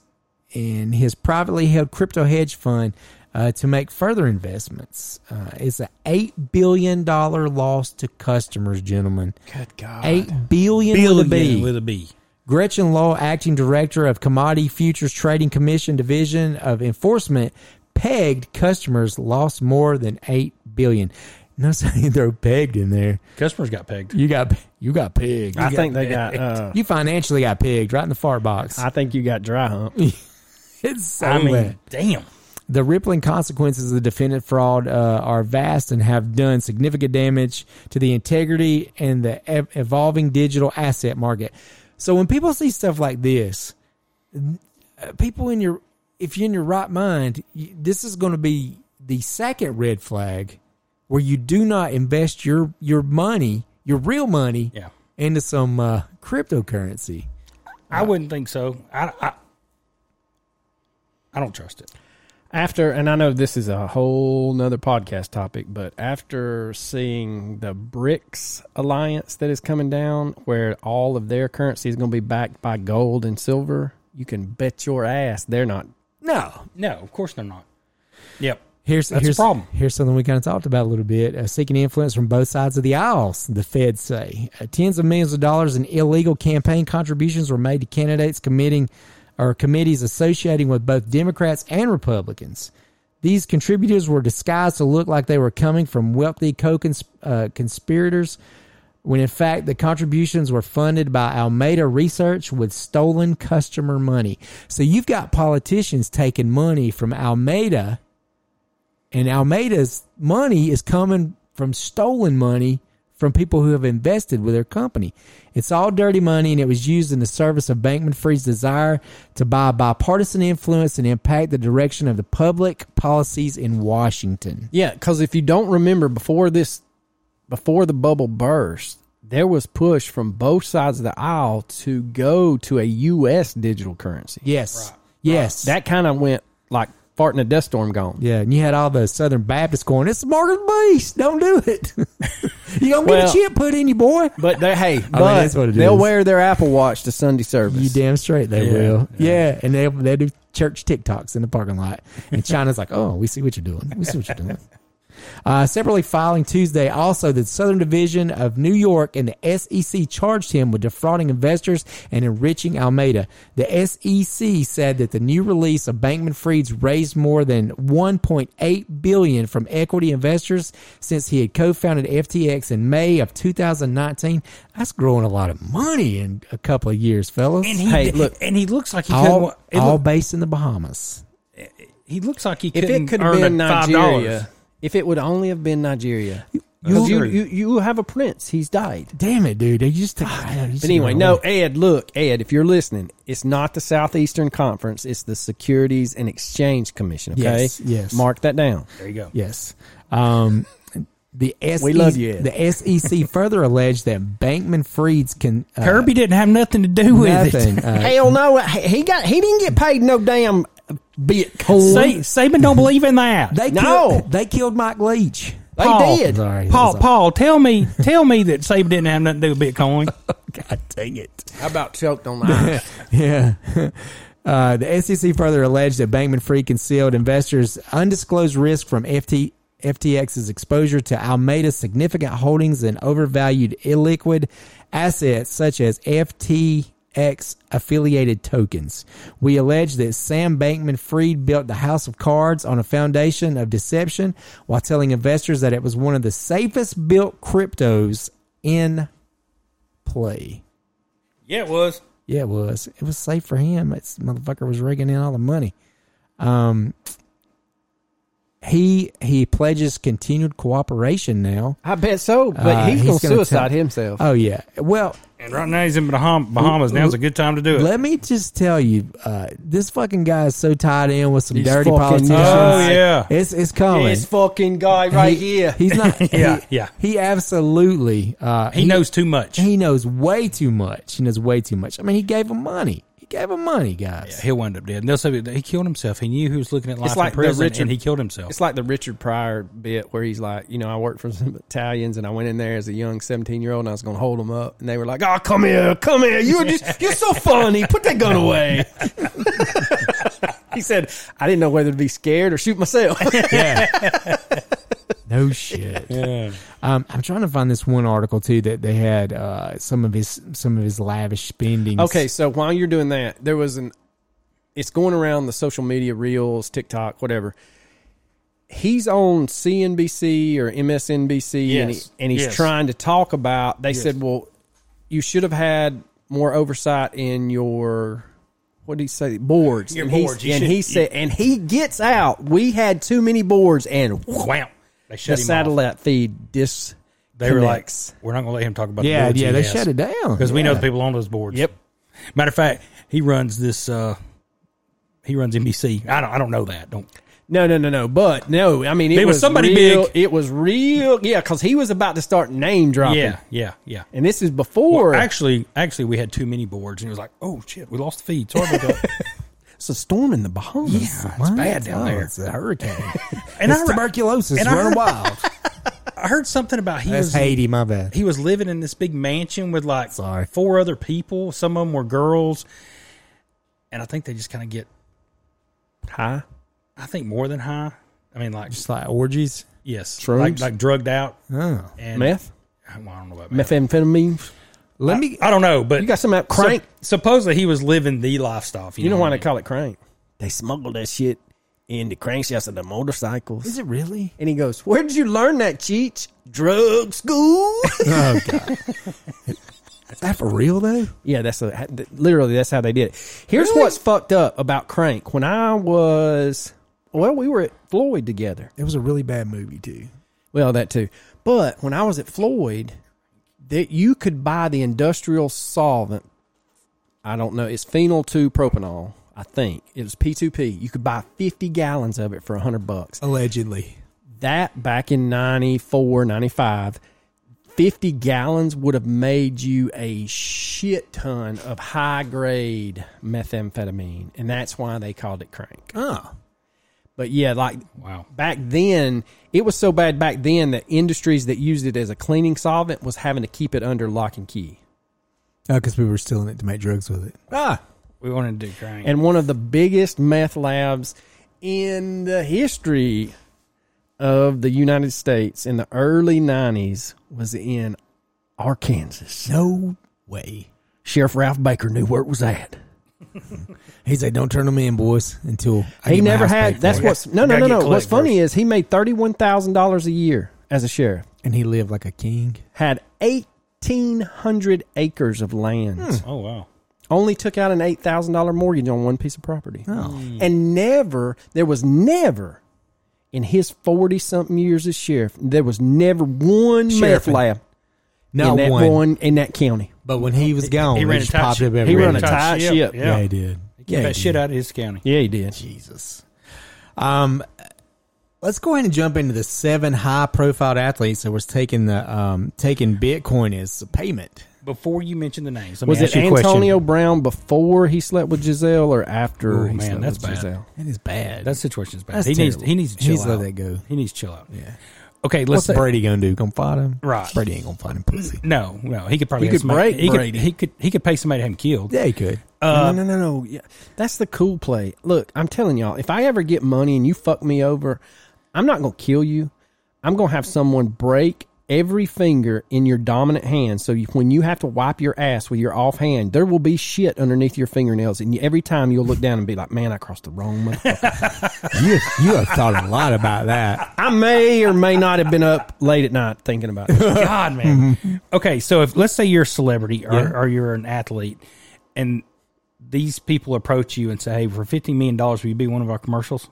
in his privately held crypto hedge fund uh, to make further investments. Uh, it's an eight billion dollar loss to customers, gentlemen. Good God. Eight billion with a B. with a B. Gretchen Lowe, acting director of Commodity Futures Trading Commission Division of Enforcement, pegged customers lost more than eight billion. No saying they're pegged in there. Customers got pegged. You got you got pegged. You I got think they pegged. got. Uh, you financially got pegged right in the fart box. I think you got dry hump. it's so I mean, bad. damn. The rippling consequences of the defendant fraud uh, are vast and have done significant damage to the integrity and the ev- evolving digital asset market. So when people see stuff like this, uh, people in your if you're in your right mind, this is going to be the second red flag where you do not invest your your money, your real money, Yeah. into some uh, cryptocurrency. I wouldn't think so. I, I, I don't trust it. After and i know this is a whole nother podcast topic but after seeing the brics alliance that is coming down where all of their currency is going to be backed by gold and silver you can bet your ass they're not No, No, of course they're not. Yep. Here's That's a here's problem. Here's something we kind of talked about a little bit: uh, seeking influence from both sides of the aisles. The Feds say uh, tens of millions of dollars in illegal campaign contributions were made to candidates committing or committees associating with both Democrats and Republicans. These contributors were disguised to look like they were coming from wealthy co-conspirators, uh, when in fact the contributions were funded by Alameda Research with stolen customer money. So you've got politicians taking money from Alameda and Alameda's money is coming from stolen money from people who have invested with their company. It's all dirty money and it was used in the service of Bankman Fried's desire to buy bipartisan influence and impact the direction of the public policies in Washington. Yeah, because if you don't remember before this, before the bubble burst, there was push from both sides of the aisle to go to a U.S. digital currency. Yes. Yes. That kind of went like farting a dust storm gone. yeah, and you had all the Southern Baptists going, "It's the mark of the beast. Don't do it. you gonna Well- get a chip put in you, boy." But they, hey, but that's what it they'll is. wear their Apple Watch to Sunday service. You damn straight they Yeah, will. Yeah, and they they do church TikToks in the parking lot. And China's like, oh, we see what you're doing. We see what you're doing. Uh, separately filing Tuesday, also the Southern Division of New York and the SEC charged him with defrauding investors and enriching Alameda. The SEC said that the new release of Bankman Fried's raised more than 1.8 billion from equity investors since he had co-founded FTX in May of 2019. That's growing a lot of money in a couple of years, fellas. And he Hey, look, look. and he looks like he all, couldn't. All look, based in the Bahamas. he looks like he if couldn't it could have earn been a $5. Nigeria, if it would only have been Nigeria, You- you, you, you you have a prince. He's died. Damn it, dude! They just took. I know, But anyway, no, away. Ed, look, Ed, if you're listening, it's not the Southeastern Conference, it's the Securities and Exchange Commission, okay? Yes, yes. Mark that down. There you go. Yes. Um, the SEC, We love you, Ed. The SEC further alleged that Bankman Fried's can uh, Kirby didn't have nothing to do with nothing. it. Uh, Hell no, he got he didn't get paid no damn Bitcoin. Sa- Saban don't believe in that. they No. killed, they killed Mike Leach. They Paul, did. Sorry, Paul, that Paul, tell me, tell me that Saban didn't have nothing to do with Bitcoin. God dang it! How about choked on the ice? Yeah. Uh, the SEC further alleged that Bankman Fried concealed investors' undisclosed risk from FT, FTX's exposure to Alameda's significant holdings in overvalued illiquid assets such as FTX affiliated tokens. We allege that Sam Bankman Fried built the house of cards on a foundation of deception while telling investors that it was one of the safest built cryptos in play. yeah, it was. Yeah, it was. It was safe for him. It's motherfucker was rigging in all the money. Um, he he pledges continued cooperation now. I bet so, but Uh, he's, he's gonna, gonna suicide tell- himself. Oh yeah. Well, And right now he's in Baham- Bahamas. Now's a good time to do it. let me just tell you, uh, this fucking guy is so tied in with some He's dirty fucking politicians. Oh, yeah. it's it's coming. this fucking guy right He- here. He's not. Yeah, he, yeah. He absolutely. Uh, he knows too much. He knows way too much. He knows way too much. I mean, he gave him money. He gave him money, guys. He'll wind up dead. And they'll say that he killed himself. He knew he was looking at life like in the prison, Richard- and he killed himself. It's like the Richard Pryor bit where he's like, you know, I worked for some Italians and I went in there as a young 17 year old and I was going to hold them up. And they were like, oh, come here, come here. You're just, you're so funny. Put that gun away. he said, I didn't know whether to be scared or shoot myself. No shit. yeah. Um, I'm trying to find this one article too that they had uh, some of his some of his lavish spending. okay. So while you're doing that, there was an, it's going around the social media reels, TikTok, whatever. He's on CNBC or MSNBC and, he, Yes. and he's Yes. trying to talk about. They said, "Well, you should have had more oversight in your what did he say? Boards. Your and he- boards, you and should- he said, and he gets out. We had too many boards, and Wow. They the shut him off. satellite feed dis. They were like, we're not going to let him talk about Yeah, the boards yeah, he they has. shut it down. because we know the people on those boards. Yep. Matter of fact, he runs this. uh He runs NBC. I don't. I don't know that. Don't. No, no, no, no. But no, I mean, it There was was somebody real, big. It was real. Yeah, because he was about to start name dropping. Yeah, yeah, yeah. And this is before. Well, actually, actually, we had too many boards, and he was like, "Oh shit, we lost the feed." Sorry about that. it's a storm in the Bahamas. Yeah, it's bad down Oh, there. It's a hurricane. And it's I, tuberculosis and running wild. I heard something about he That's was Haiti, my bad. he was living in this big mansion with like Sorry. four other people. Some of them were girls, and I think they just kind of get. high. I think more than high. I mean, like Just like orgies. yes, like like drugged out Oh. and Meth? Well, I don't know about meth. Methamphetamine? Let me. I don't know, but You got some out crank? Sup- supposedly he was living the lifestyle. if you know what why I they call it crank? They smuggled that shit in the crankshafts of the motorcycles. Is it really? And he goes, Where did you learn that, Cheech? Drug school? Oh god. Is that for real though? yeah, that's a, literally that's how they did it. Here's what's fucked up about crank. When I was, well, we were at Floyd together. It was a really bad movie too. Well, that too. But when I was at Floyd, that you could buy the industrial solvent. I don't know. It's phenol two propanol. I think it was P2P. You could buy 50 gallons of it for 100 bucks. Allegedly. That back in 94, 95, 50 gallons would have made you a shit ton of high grade methamphetamine. And that's why they called it crank. Oh. But yeah, like Wow. back then, it was so bad back then that industries that used it as a cleaning solvent was having to keep it under lock and key. Oh, because we were stealing it to make drugs with it. Ah. We wanted to do crank. And one of the biggest meth labs in the history of the United States in the early 90s was in Arkansas. No way. Sheriff Ralph Baker knew where it was at. He's like, don't turn them in, boys, until I He get my never house had. paid That's for." what's no, no, no, no. What's funny is he made thirty one thousand dollars a year as a sheriff. and he lived like a king. Had eighteen hundred acres of land. Hmm. oh wow. only took out an eight thousand dollar mortgage on one piece of property, Oh. Hmm. and never there was never in his forty something years as sheriff there was never one meth Sheriffing. lab Not in that one. in that county. But when he was gone, he he ran a just tight popped ship. up He ran a tight ship. Yeah, Yeah. he did. Keep Yeah, that he shit did. out of his county. Yeah, he did. Jesus. Um, let's go ahead and jump into the seven high-profile athletes that was taking the um taking Bitcoin as a payment. Before you mention the names, let Was me it you a question. Antonio Brown before he slept with Gisele or after Oh, he man, slept that's with bad. Gisele? That is bad. That situation is bad. That's he needs terrible. he needs to chill out. He chill needs to out. let that go. He needs to chill out. yeah. Okay, let's What's say, Brady gonna do? Gonna fight him? Right. Brady ain't gonna fight him, pussy. No, no, he could probably He have could somebody- break he could, he could he could pay somebody to have him killed. Yeah, he could. Uh, no, no, no, no. Yeah, that's the cool play. Look, I'm telling y'all, if I ever get money and you fuck me over, I'm not gonna kill you. I'm gonna have someone break every finger in your dominant hand. So you, when you have to wipe your ass with your off hand, there will be shit underneath your fingernails, and you, every time you'll look down and be like, "Man, I crossed the wrong motherfucker." You you have thought a lot about that. I may or may not have been up late at night thinking about it. God, man. Mm-hmm. okay, so if let's say you're a celebrity or, or you're an athlete, and these people approach you and say, "Hey, for fifteen million dollars, will you be one of our commercials?"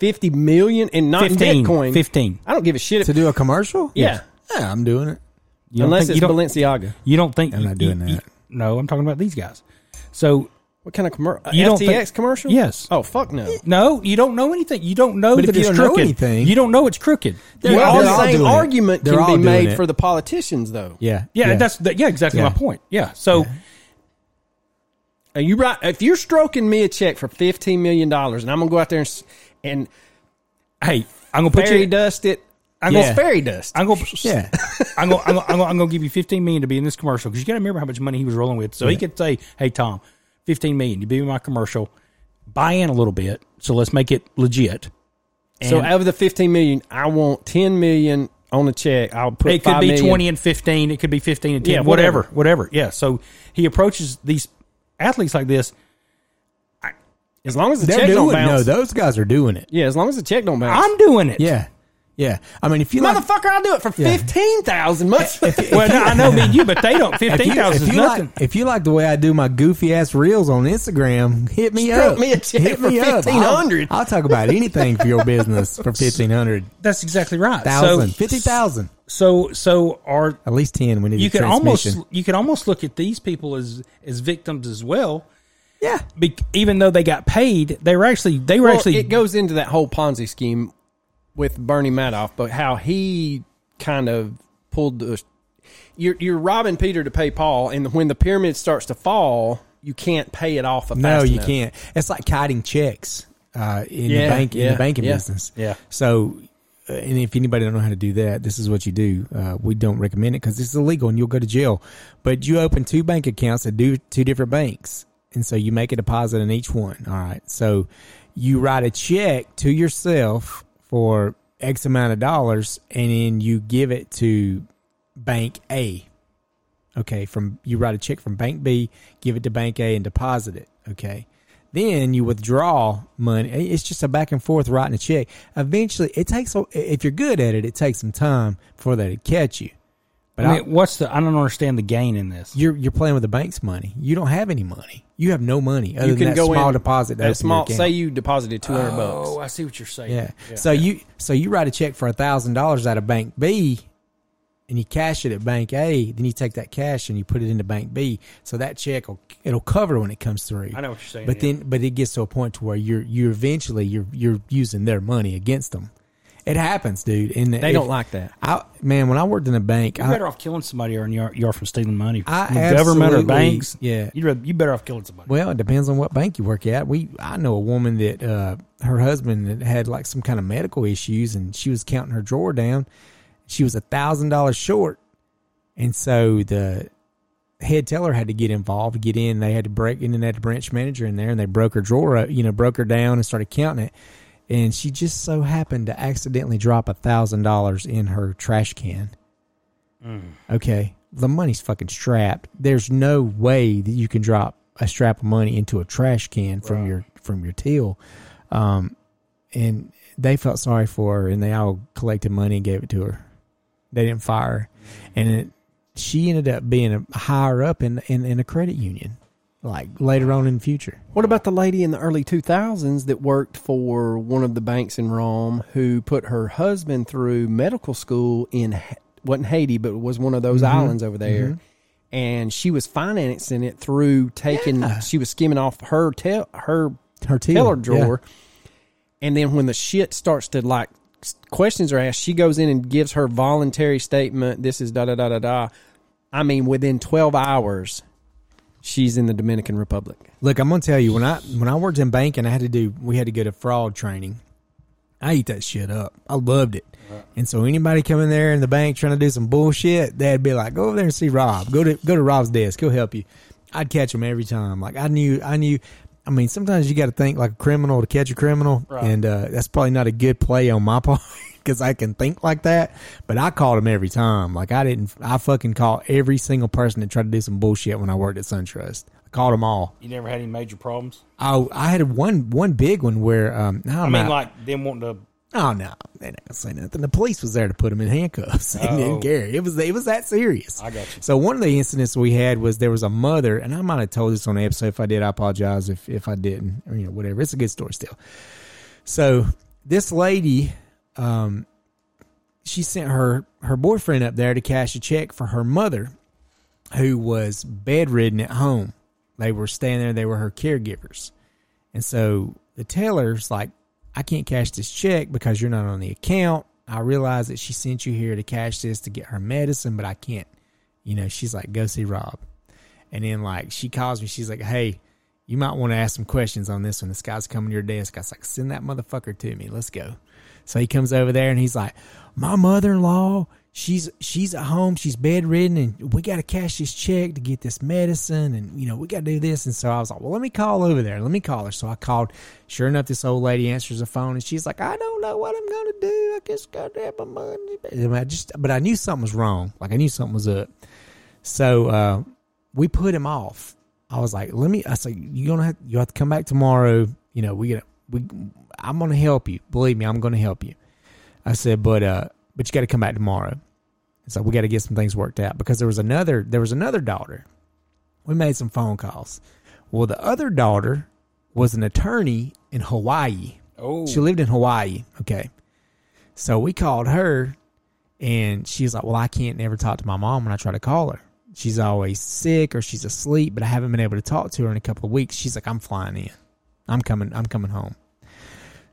Fifty million and not in 15. Bitcoin. 15. I don't give a shit. To do a commercial? yeah, Yeah, I'm doing it. You unless think- it's you don't, Balenciaga. you don't think I'm not doing you- that. no, I'm talking about these guys. So What kind of commercial? Uh, you don't FTX think- commercial? Yes. Oh fuck no. no, you don't know anything. You don't know But if that you it's don't know crooked. anything- you don't know it's crooked. Well, They're the same doing argument can all be made it. for the politicians, though. Yeah. Yeah, that's the, yeah, exactly Yeah. my point. Yeah. So Are you right? If you're stroking me a check for fifteen million dollars, and I'm gonna go out there and, s- and hey, I'm gonna put fairy you. dust it, I'm it's gonna fairy dust. I'm gonna Yeah. I'm gonna, I'm gonna, I'm gonna, I'm gonna give you 15 million to be in this commercial because you got to remember how much money he was rolling with. So he could say, "Hey Tom, 15 million, you be in my commercial, buy in a little bit, so let's make it legit." so out of the fifteen million, I want ten million on the check. I'll put it could be million- 20 and 15, it could be 15 and 10, Yeah, whatever, whatever. whatever. Yeah. So he approaches these athletes like this. As long as the They're check don't doing No, those guys are doing it. yeah, as long as the check don't bounce. I'm doing it. Yeah. Yeah, I mean, if you like, Motherfucker, I'll do it for Yeah. fifteen thousand. Much. well, no, I know me and you, but they don't. if Fifteen you, thousand if is you nothing. like, if you like the way I do my goofy ass reels on Instagram, hit me Stroke up. me a check hit for me up. 1,500. I'll, I'll talk about anything for your business for fifteen hundred That's exactly right. thousand, So, fifty thousand, so, so are at least ten. We need you a can transmission. almost you can almost look at these people as as victims as well. Yeah. Be, even though they got paid, they were actually they were Well, actually it goes into that whole Ponzi scheme with Bernie Madoff, but how he kind of pulled the. You're you're robbing Peter to pay Paul, and when the pyramid starts to fall, you can't pay it off. No, fast you enough. can't. It's like kiting checks uh, in Yeah, the bank in the banking yeah, business. yeah. So, uh, and if anybody don't know how to do that, this is what you do. Uh, we don't recommend it because it's illegal and you'll go to jail. But you open two bank accounts at do two different banks, and so you make a deposit in each one. All right. So you write a check to yourself for X amount of dollars, and then you give it to Bank A. Okay, from you write a check from Bank B, give it to Bank A, and deposit it. Okay, then you withdraw money. It's just a back and forth writing a check. Eventually, it takes. If you're good at it, it takes some time before they catch you. But I I mean, what's the? I don't understand the gain in this. you're you're playing with the bank's money. You don't have any money. You have no money other You than can that go small in deposit. That small. Say you deposited two hundred oh, bucks. Oh, I see what you're saying. Yeah. So you so you write a check for a thousand dollars out of Bank B, and you cash it at Bank A. Then you take that cash and you put it into Bank B. So that check will it'll cover when it comes through. I know what you're saying, But yeah. then but it gets to a point to where you're you're eventually you're you're using their money against them. It happens, dude. And They if- don't like that. I man, when I worked in a bank, You're I, better off killing somebody or you are, you are from stealing money. I From government or banks. yeah. you're you better off killing somebody. Well, it depends on what bank you work at. We I know a woman that uh, her husband had, had like some kind of medical issues, and she was counting her drawer down. She was a thousand dollars short, and so the head teller had to get involved, get in. They had to break in, and they had a branch manager in there, and they broke her drawer, up, you know, broke her down and started counting it. And she just so happened to accidentally drop a thousand dollars in her trash can. Okay, the money's fucking strapped. There's no way that you can drop a strap of money into a trash can from your from your till. Um, and they felt sorry for her, and they all collected money and gave it to her. They didn't fire her, and it, she ended up being a higher up in, in in a credit union, like later on in the future. What about the lady in the early 2000s that worked for one of the banks in Rome who put her husband through medical school in wasn't Haiti but was one of those mm-hmm. islands over there. Mm-hmm. And she was financing it through taking she was skimming off her tel- her Her teller yeah. drawer. And then when the shit starts to like questions are asked, she goes in and gives her voluntary statement. This is da da da da da. I mean, within 12 hours, she's in the Dominican Republic. Look, I'm gonna tell you when I when I worked in banking, I had to do we had to go to fraud training. I eat that shit up. I loved it. And so anybody coming there in the bank trying to do some bullshit, they'd be like, "Go over there and see Rob. Go to go to Rob's desk. He'll help you." I'd catch them every time. Like I knew, I knew. I mean, sometimes you got to think like a criminal to catch a criminal, and uh, that's probably not a good play on my part because I can think like that. But I called them every time. Like I didn't. I fucking called every single person that tried to do some bullshit when I worked at SunTrust. I called them all. You never had any major problems. Oh, I had one one big one where um, I, I mean, know. like them wanting to. oh no, they didn't say nothing. The police was there to put him in handcuffs. They Oh. didn't care. It was it was that serious. I got you. So one of the incidents we had was there was a mother, and I might have told this on the episode. If I did, I apologize. If if I didn't, or you know, whatever. It's a good story still. So this lady, um, she sent her her boyfriend up there to cash a check for her mother, who was bedridden at home. They were staying there. They were her caregivers, and so the teller's like, "I can't cash this check because you're not on the account. I realize that she sent you here to cash this to get her medicine, but I can't." You know, she's like, "Go see Rob," and then like she calls me. She's like, "Hey." You might want to ask some questions on this one. This guy's coming to your desk. I was like, send that motherfucker to me. Let's go. So he comes over there and he's like, My mother in law, she's she's at home, she's bedridden, and we gotta cash this check to get this medicine and you know, we gotta do this. And so I was like, Well, let me call over there. Let me call her. So I called. Sure enough, this old lady answers the phone and she's like, I don't know what I'm gonna do. I just gotta have my money. And I just but I knew something was wrong. Like I knew something was up. So uh, we put him off. I was like, let me. I said, you gonna have, you have to come back tomorrow. You know, we gonna we. I'm gonna help you. Believe me, I'm gonna help you. I said, but uh, but you got to come back tomorrow. So we got to get some things worked out because there was another there was another daughter. We made some phone calls. Well, the other daughter was an attorney in Hawaii. Oh, She lived in Hawaii. Okay. So we called her and she's like, Well, I can't never talk to my mom when I try to call her. She's always sick or she's asleep, but I haven't been able to talk to her in a couple of weeks. She's like, I'm flying in. I'm coming I'm coming home.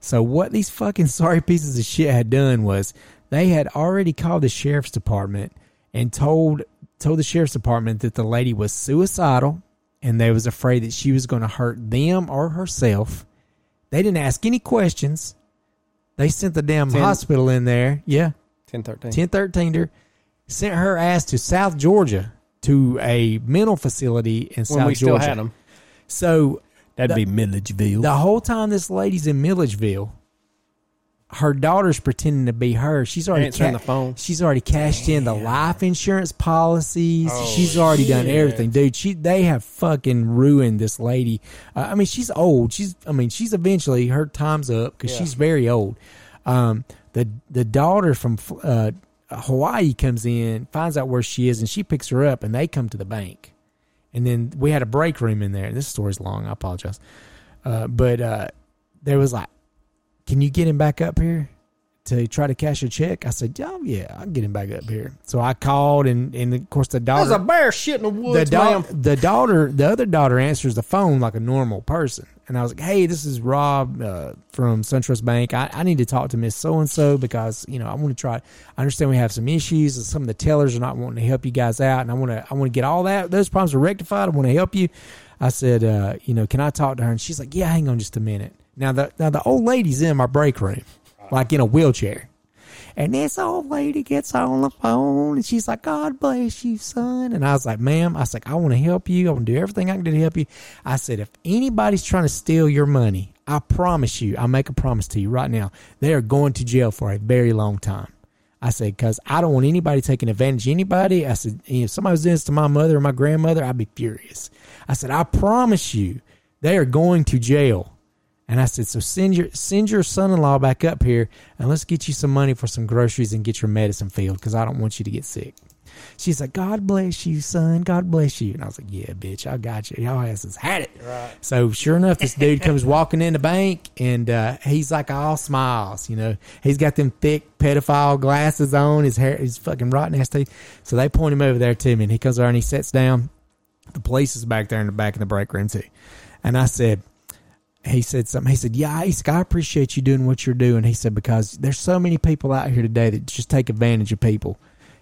So what these fucking sorry pieces of shit had done was they had already called the sheriff's department and told told the sheriff's department that the lady was suicidal and they was afraid that she was going to hurt them or herself. They didn't ask any questions. They sent the damn Ten- hospital in there. Yeah. 10, 13. 1013 her. Sent her ass to South Georgia to a mental facility in when South we still Georgia. had them. So That'd The- be Milledgeville. the whole time this lady's in Milledgeville, her daughter's pretending to be her. She's already Answering the phone. She's already cashed in the life insurance policies. she's already done everything, dude. She they have fucking ruined this lady. Uh, I mean, she's old. She's I mean, she's eventually her time's up because she's very old. Um, the the daughter from uh, Hawaii comes in, finds out where she is, and she picks her up, and they come to the bank. And then we had a break room in there. This story's long. I apologize. Uh, but uh, there was like, can you get him back up here to try to cash a check? I said, oh, yeah, I'll get him back up here. So I called, and, and of course, the daughter. There's a bear shit in the the, woods, da- the daughter, the other daughter answers the phone like a normal person. And I was like, hey, this is Rob uh, from SunTrust Bank. I, I need to talk to Miss So and so because, you know, I want to try. I understand we have some issues and some of the tellers are not wanting to help you guys out. And I want to, I want to get all that, those problems are rectified. I want to help you. I said, uh, you know, can I talk to her? And she's like, yeah, hang on just a minute. Now, the, now the old lady's in my break room, like in a wheelchair. And this old lady gets on the phone and she's like, God bless you, son. And I was like, ma'am, I was like, I want to help you. I want to do everything I can do to help you. I said, if anybody's trying to steal your money, I promise you, I make a promise to you right now, they are going to jail for a very long time. I said, because I don't want anybody taking advantage of anybody. I said, if somebody was doing this to my mother or my grandmother, I'd be furious. I said, I promise you, they are going to jail. And I said, so send your send your son-in-law back up here, and let's get you some money for some groceries and get your medicine filled because I don't want you to get sick. She's like, God bless you, son. God bless you. And I was like, Yeah, bitch, I got you. Y'all asses had it. Right. So sure enough, this dude comes walking in the bank, and uh, he's like all smiles. You know, he's got them thick pedophile glasses on. His hair, his fucking rotten ass teeth. So they point him over there to me, and he comes over and he sits down. The police is back there in the back in the break room too. And I said, he said something. He said, "Yeah, said, I appreciate you doing what you're doing." He said because there's so many people out here today that just take advantage of people.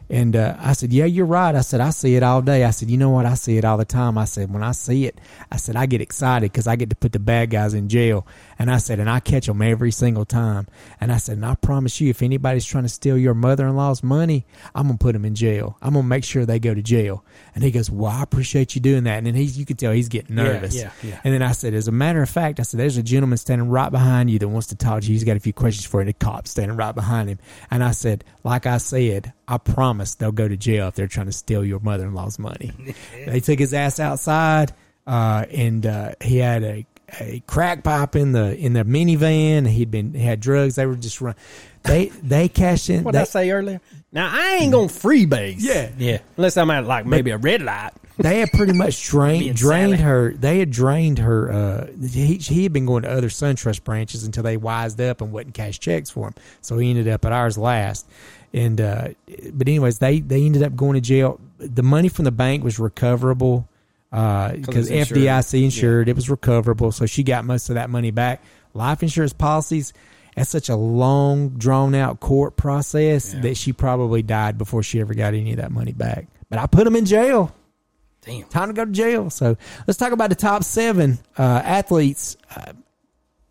And uh, I said, "Yeah, you're right." I said, "I see it all day." I said, "You know what? I see it all the time." I said, "When I see it, I said I get excited because I get to put the bad guys in jail." And I said, "And I catch them every single time." And I said, "And I promise you, if anybody's trying to steal your mother-in-law's money, I'm gonna put them in jail. I'm gonna make sure they go to jail." And he goes, "Well, I appreciate you doing that." And then he's, you could tell he's getting nervous. yeah, yeah. And then I said, as a matter of fact, I said, there's a gentleman standing right behind you that wants to talk to you. He's got a few questions for you. The cop standing right behind him. And I said, like I said, I promise they'll go to jail if they're trying to steal your mother-in-law's money. they took his ass outside, uh, and uh, he had a, a crack pipe in the in the minivan. He'd been he had drugs. They were just run. They they cashed in. What they, I say earlier? Now I ain't gonna freebase. Yeah. Yeah. Unless I'm at like maybe a red light. they had pretty much drained drained her. They had drained her. Uh, he he had been going to other SunTrust branches until they wised up and wouldn't cash checks for him. So he ended up at ours last. And uh, but anyways, they they ended up going to jail. The money from the bank was recoverable because it's insured. FDIC insured. It was recoverable, so she got most of that money back. Life insurance policies. That's such a long, drawn out court process that she probably died before she ever got any of that money back. But I put him in jail Damn. time to go to jail. So let's talk about the top seven uh, athletes uh,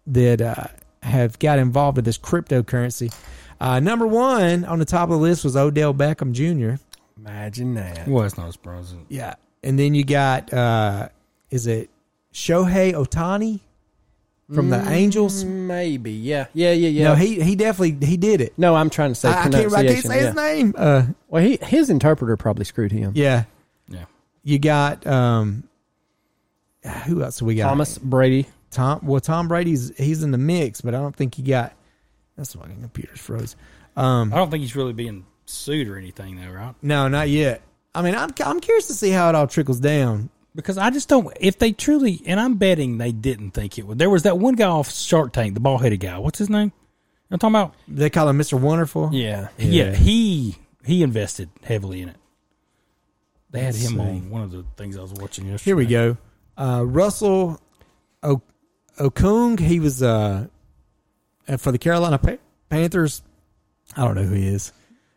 that uh, have got involved with this cryptocurrency. Uh, number one on the top of the list was Odell Beckham Jr. Imagine that. Well, it's not surprising. Yeah, and then you got uh, is it Shohei Ohtani from the Angels? Maybe. Yeah. Yeah. Yeah. Yeah. No, he he definitely he did it. No, I'm trying to say I, I can't I can't pronunciation, say his name. Uh, Well, he his interpreter probably screwed him. yeah, Yeah. you got um, who else we got? Thomas Brady. Tom well Tom Brady's he's in the mix, but I don't think he got that's why my computer's froze. I don't think he's really being sued or anything, though, right? No, not yet. I mean, I'm I'm curious to see how it all trickles down. Because I just don't. If they truly, and I'm betting they didn't think it would. There was that one guy off Shark Tank, the bald headed guy. What's his name? I'm talking about. They call him Mr. Wonderful. Yeah. Yeah. he he invested heavily in it. They had Let's him see. on one of the things I was watching yesterday. Here we go. Uh, Russell o- Okung. He was uh, uh, for the Carolina pa- Panthers. I don't know who he is.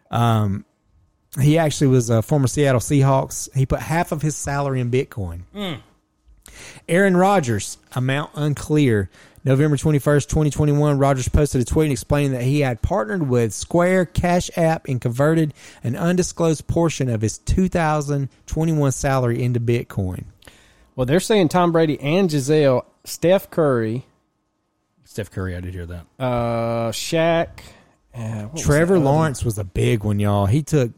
Um, he actually was a former Seattle Seahawks. He put half of his salary in Bitcoin. Aaron Rodgers, amount unclear. November 21st, 2021, Rodgers posted a tweet explaining that he had partnered with Square Cash App and converted an undisclosed portion of his 2021 salary into Bitcoin. Well, they're saying Tom Brady and Gisele, Steph Curry, Steph Curry, I did hear that. uh, Shaq, uh, what was Trevor Lawrence was a big one, y'all. He took,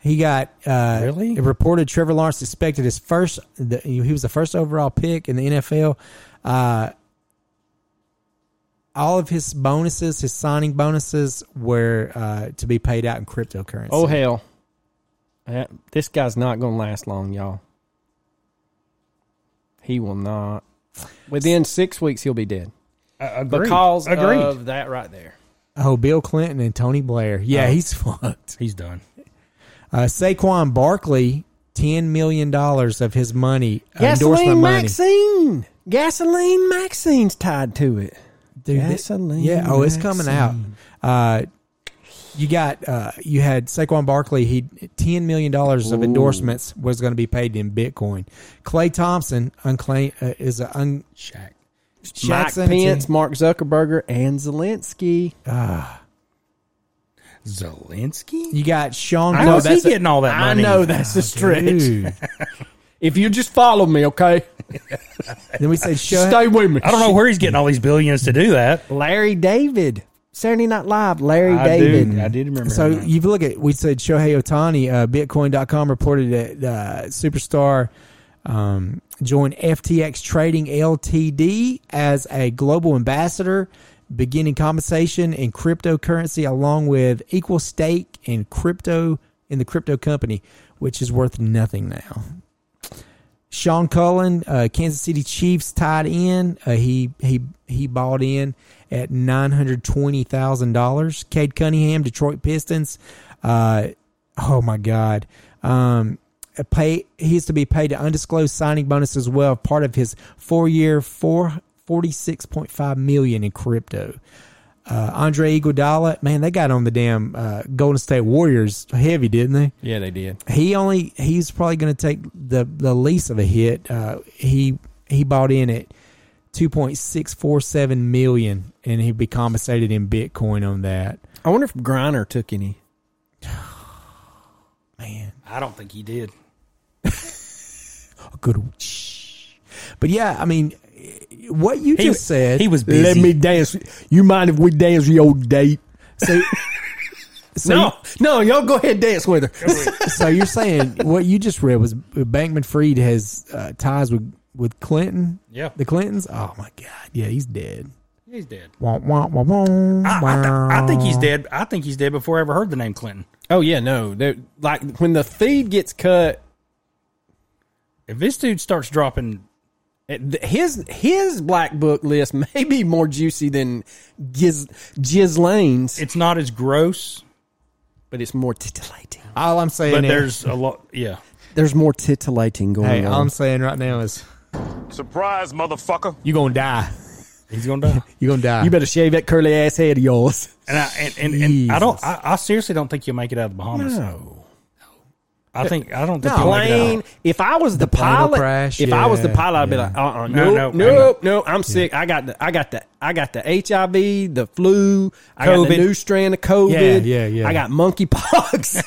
he got, uh, Really? it reported Trevor Lawrence expected his first, the, he was the first overall pick in the NFL. Uh, all of his bonuses, his signing bonuses, were uh, to be paid out in cryptocurrency. Oh hell! Uh, This guy's not going to last long, y'all. He will not. Within six weeks, he'll be dead Agreed. because Agreed. of that right there. Oh, Bill Clinton and Tony Blair. Yeah, Oh. he's fucked. He's done. Uh, Saquon Barkley, ten million dollars of his money, uh, endorsement Gasoline money. Maxine. Gasoline Maxine's tied to it. Dude, that- Gasoline yeah. Oh, it's coming out. Maxine. Uh, you got uh, you had Saquon Barkley. He ten million dollars of endorsements was going to be paid in Bitcoin. Klay Thompson unclaim uh, is a un, Shaq. Mike Jackson, Pence, Mark Zuckerberger, and Zelensky. Ah. Zelensky? You got Sean. How is he Cox- getting all that money. I know that's a stretch. If you just follow me, okay? then we said Shohei, Stay with me. I don't know where he's getting all these billions to do that. Larry David. Saturday Night Live, Larry I David. do. I did remember. So that. you look at we said Shohei Ohtani, uh, Bitcoin.com reported that uh, superstar um, joined FTX Trading Ltd as a global ambassador, beginning compensation in cryptocurrency along with equal stake in crypto in the crypto company, which is worth nothing now. Sean Culkin, uh, Kansas City Chiefs tied in. Uh, he he he bought in at nine hundred twenty thousand dollars. Cade Cunningham, Detroit Pistons. Uh, oh my God. Um, a pay he's to be paid an undisclosed signing bonus as well, part of his four year four forty six point five million in crypto. Uh, Andre Iguodala, man, they got on the damn uh, Golden State Warriors heavy, didn't they? Yeah, they did. he only he's probably going to take the the least of a hit. Uh, he he bought in at two point six four seven million, and he'd be compensated in Bitcoin on that. I wonder if Griner took any. Man, I don't think he did. A good. Shh. But yeah, I mean, what you He- just said. he was busy. Let me dance. You mind if we dance your old date? so, so, no, no, y'all go ahead and dance with her. so you're saying what you just read was Bankman Fried has uh, ties with with Clinton. Yeah. the Clintons. Oh my God, yeah, he's dead. He's dead. Wah, wah, wah, wah, I, I, th- I think he's dead. I think he's dead before I ever heard the name Clinton. oh yeah, no. Like when the feed gets cut, If this dude starts dropping, eh, his his black book list may be more juicy than Giz Ghislaine's, it's not as gross, but it's more titillating. All I'm saying but is, there's a lot. Yeah. There's more titillating going Hey, all on. I'm saying right now is Surprise, motherfucker. you gonna die. He's gonna die. You gonna die. you better shave that curly ass head of yours. And I and, and, and I don't. I, I seriously don't think you'll make it out of the Bahamas. No. I think I don't think No. you'll make it plane. If I was the, plane will pilot, crash, if I was the pilot, I'd be yeah. like, uh, uh No, no, no, no, no, I'm sick. I got the, I got the, I got the HIV, the flu, I got the COVID. new strand of COVID. Yeah, yeah, yeah. I got monkeypox.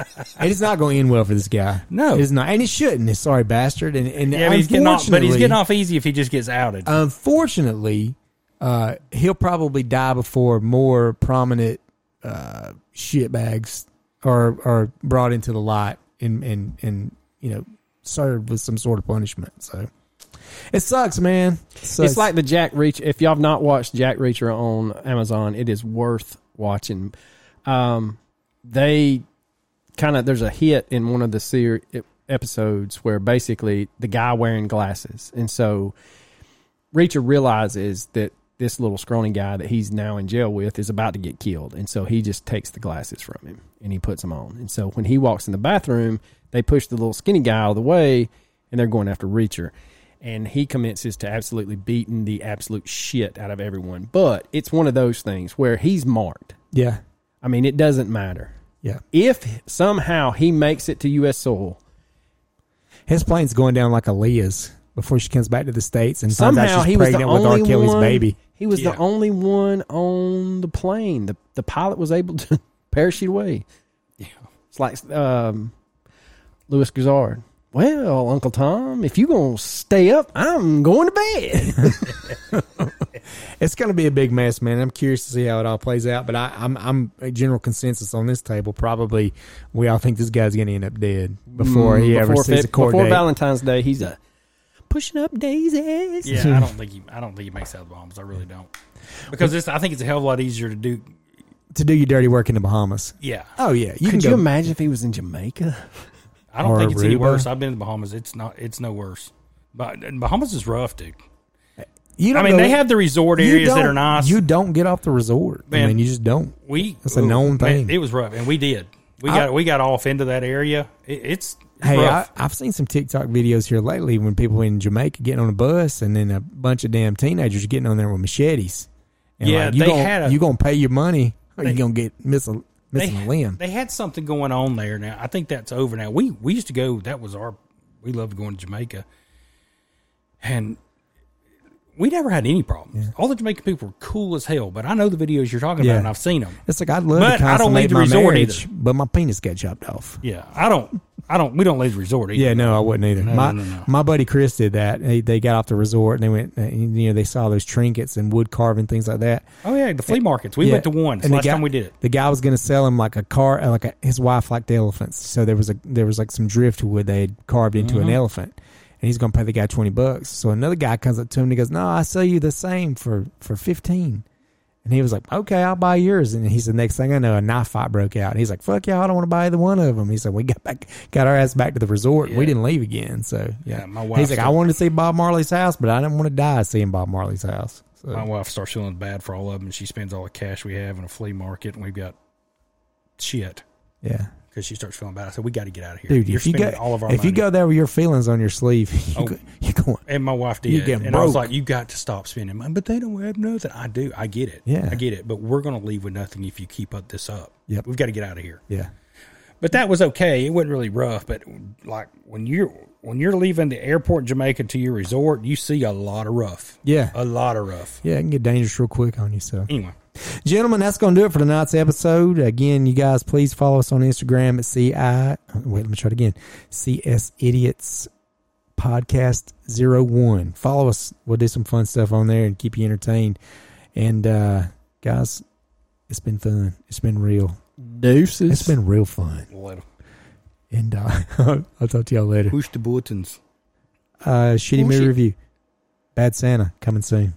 It's not going to end well for this guy. No. it's not, and it shouldn't. This sorry bastard. And and Yeah, but he's getting off. But he's getting off easy if he just gets outed. Unfortunately, uh, he'll probably die before more prominent uh, shitbags are are brought into the light and and and you know served with some sort of punishment. So It sucks, man. It sucks. It's like the Jack Reacher. If y'all have not watched Jack Reacher on Amazon, it is worth watching. Um, they kind of there's a hit in one of the series episodes where basically the guy wearing glasses, and so Reacher realizes that this little scrawny guy that he's now in jail with is about to get killed, and so he just takes the glasses from him and he puts them on. And so when he walks in the bathroom, they push the little skinny guy out of the way, and they're going after Reacher and he commences to absolutely beating the absolute shit out of everyone. But it's one of those things where he's marked. yeah, I mean, it doesn't matter. yeah. If somehow he makes it to U.S. soil, His plane's going down like Aaliyah's before she comes back to the states and finds somehow out she's he was the with R. only Kelly's one. baby. He was Yeah. the only one on the plane. The the pilot was able to parachute away. Yeah. It's like um, Louis Gazard. Well, Uncle Tom, if you gonna stay up, I'm going to bed. It's going to be a big mess, man. I'm curious to see how it all plays out, but I, I'm I'm a general consensus on this table. Probably we all think this guy's going to end up dead before he ever before sees Fe- a court before date. Valentine's Day, he's a pushing up daisies. Yeah, I don't think he. I don't think he makes out bombs. I really don't. Because it's. I think it's a hell of a lot easier to do. to do your dirty work in the Bahamas. Yeah, Oh yeah, you Could can you go. imagine if he was in Jamaica? I don't Or think it's any Aruba. worse. I've been to the Bahamas. It's not. It's no worse. But Bahamas is rough, dude. You I don't I mean, go- they have the resort you areas that don't- are nice. You don't get off the resort. I Man. mean, you just don't. we That's a known man, thing. it was rough, and we did. We I- got we got off into that area. It, it's, Hey, I. I've seen some TikTok videos here lately when people in Jamaica getting on a bus and then a bunch of damn teenagers getting on there with machetes. And Yeah, like, you they gonna, had a- you gonna pay your money or They- you gonna get miss a they, missing a limb. they had something going on there. Now I think that's over now. We we used to go. That was our. We loved going to Jamaica, and we never had any problems. All the Jamaican people were cool as hell. But I know the videos you're talking Yeah. about, and I've seen them. It's like I'd love But to I don't leave the my resort marriage, either. but my penis got chopped off. Yeah, I don't. I don't. We don't leave the resort. Either. Yeah, no, I wouldn't either. No, my no, no. my buddy Chris did that. They, they got off the resort and they went. uh, You know, they saw those trinkets and wood carving things like that. Oh yeah, the flea markets. We Yeah. went to one. It's And the last guy- time we did it. The guy was going to sell him like a car, uh, like a, his wife liked elephants, so there was a there was like some driftwood they had carved into Mm-hmm. an elephant, and he's going to pay the guy twenty bucks. So another guy comes up to him and he goes, "No, I sell you the same for for 15 And he was like, "Okay, I'll buy yours." And he said, "Next thing I know, a knife fight broke out." And he's like, "Fuck y'all, I don't want to buy either one of them." He said, "We got back, got our ass back to the resort. and We didn't leave again." So yeah, Yeah, my he's like, said- "I wanted to see Bob Marley's house, but I didn't want to die seeing Bob Marley's house." So My wife starts feeling bad for all of them, and she spends all the cash we have in a flea market, and we've got shit yeah. Because she starts feeling bad. I said, "We got to get out of here, Dude, You're if you go all of our if you go there with your feelings on your sleeve, you Oh. go, you going And my wife did, You getting and I was like, "You got to stop spending money." But they don't have nothing. I do. I get it. Yeah. I get it. But we're going to leave with nothing if you keep up this up. Yep. We've got to get out of here. yeah. But that was okay. It wasn't really rough. But like when you're when you're leaving the airport in Jamaica to your resort, you see a lot of rough. Yeah. a lot of rough. Yeah, it can get dangerous real quick on you. So, Anyway, gentlemen, that's going to do it for tonight's episode. Again, you guys, please follow us on Instagram at CI. Wait, let me try it again. CS Idiots Podcast Zero One. Follow us. We'll do some fun stuff on there and keep you entertained. And uh, guys, it's been fun. It's been real. Deuces. It's been real fun. we'll let 'em And uh, I'll talk to y'all later. push the buttons. Uh, shitty Bullshit. movie review. Bad Santa coming soon.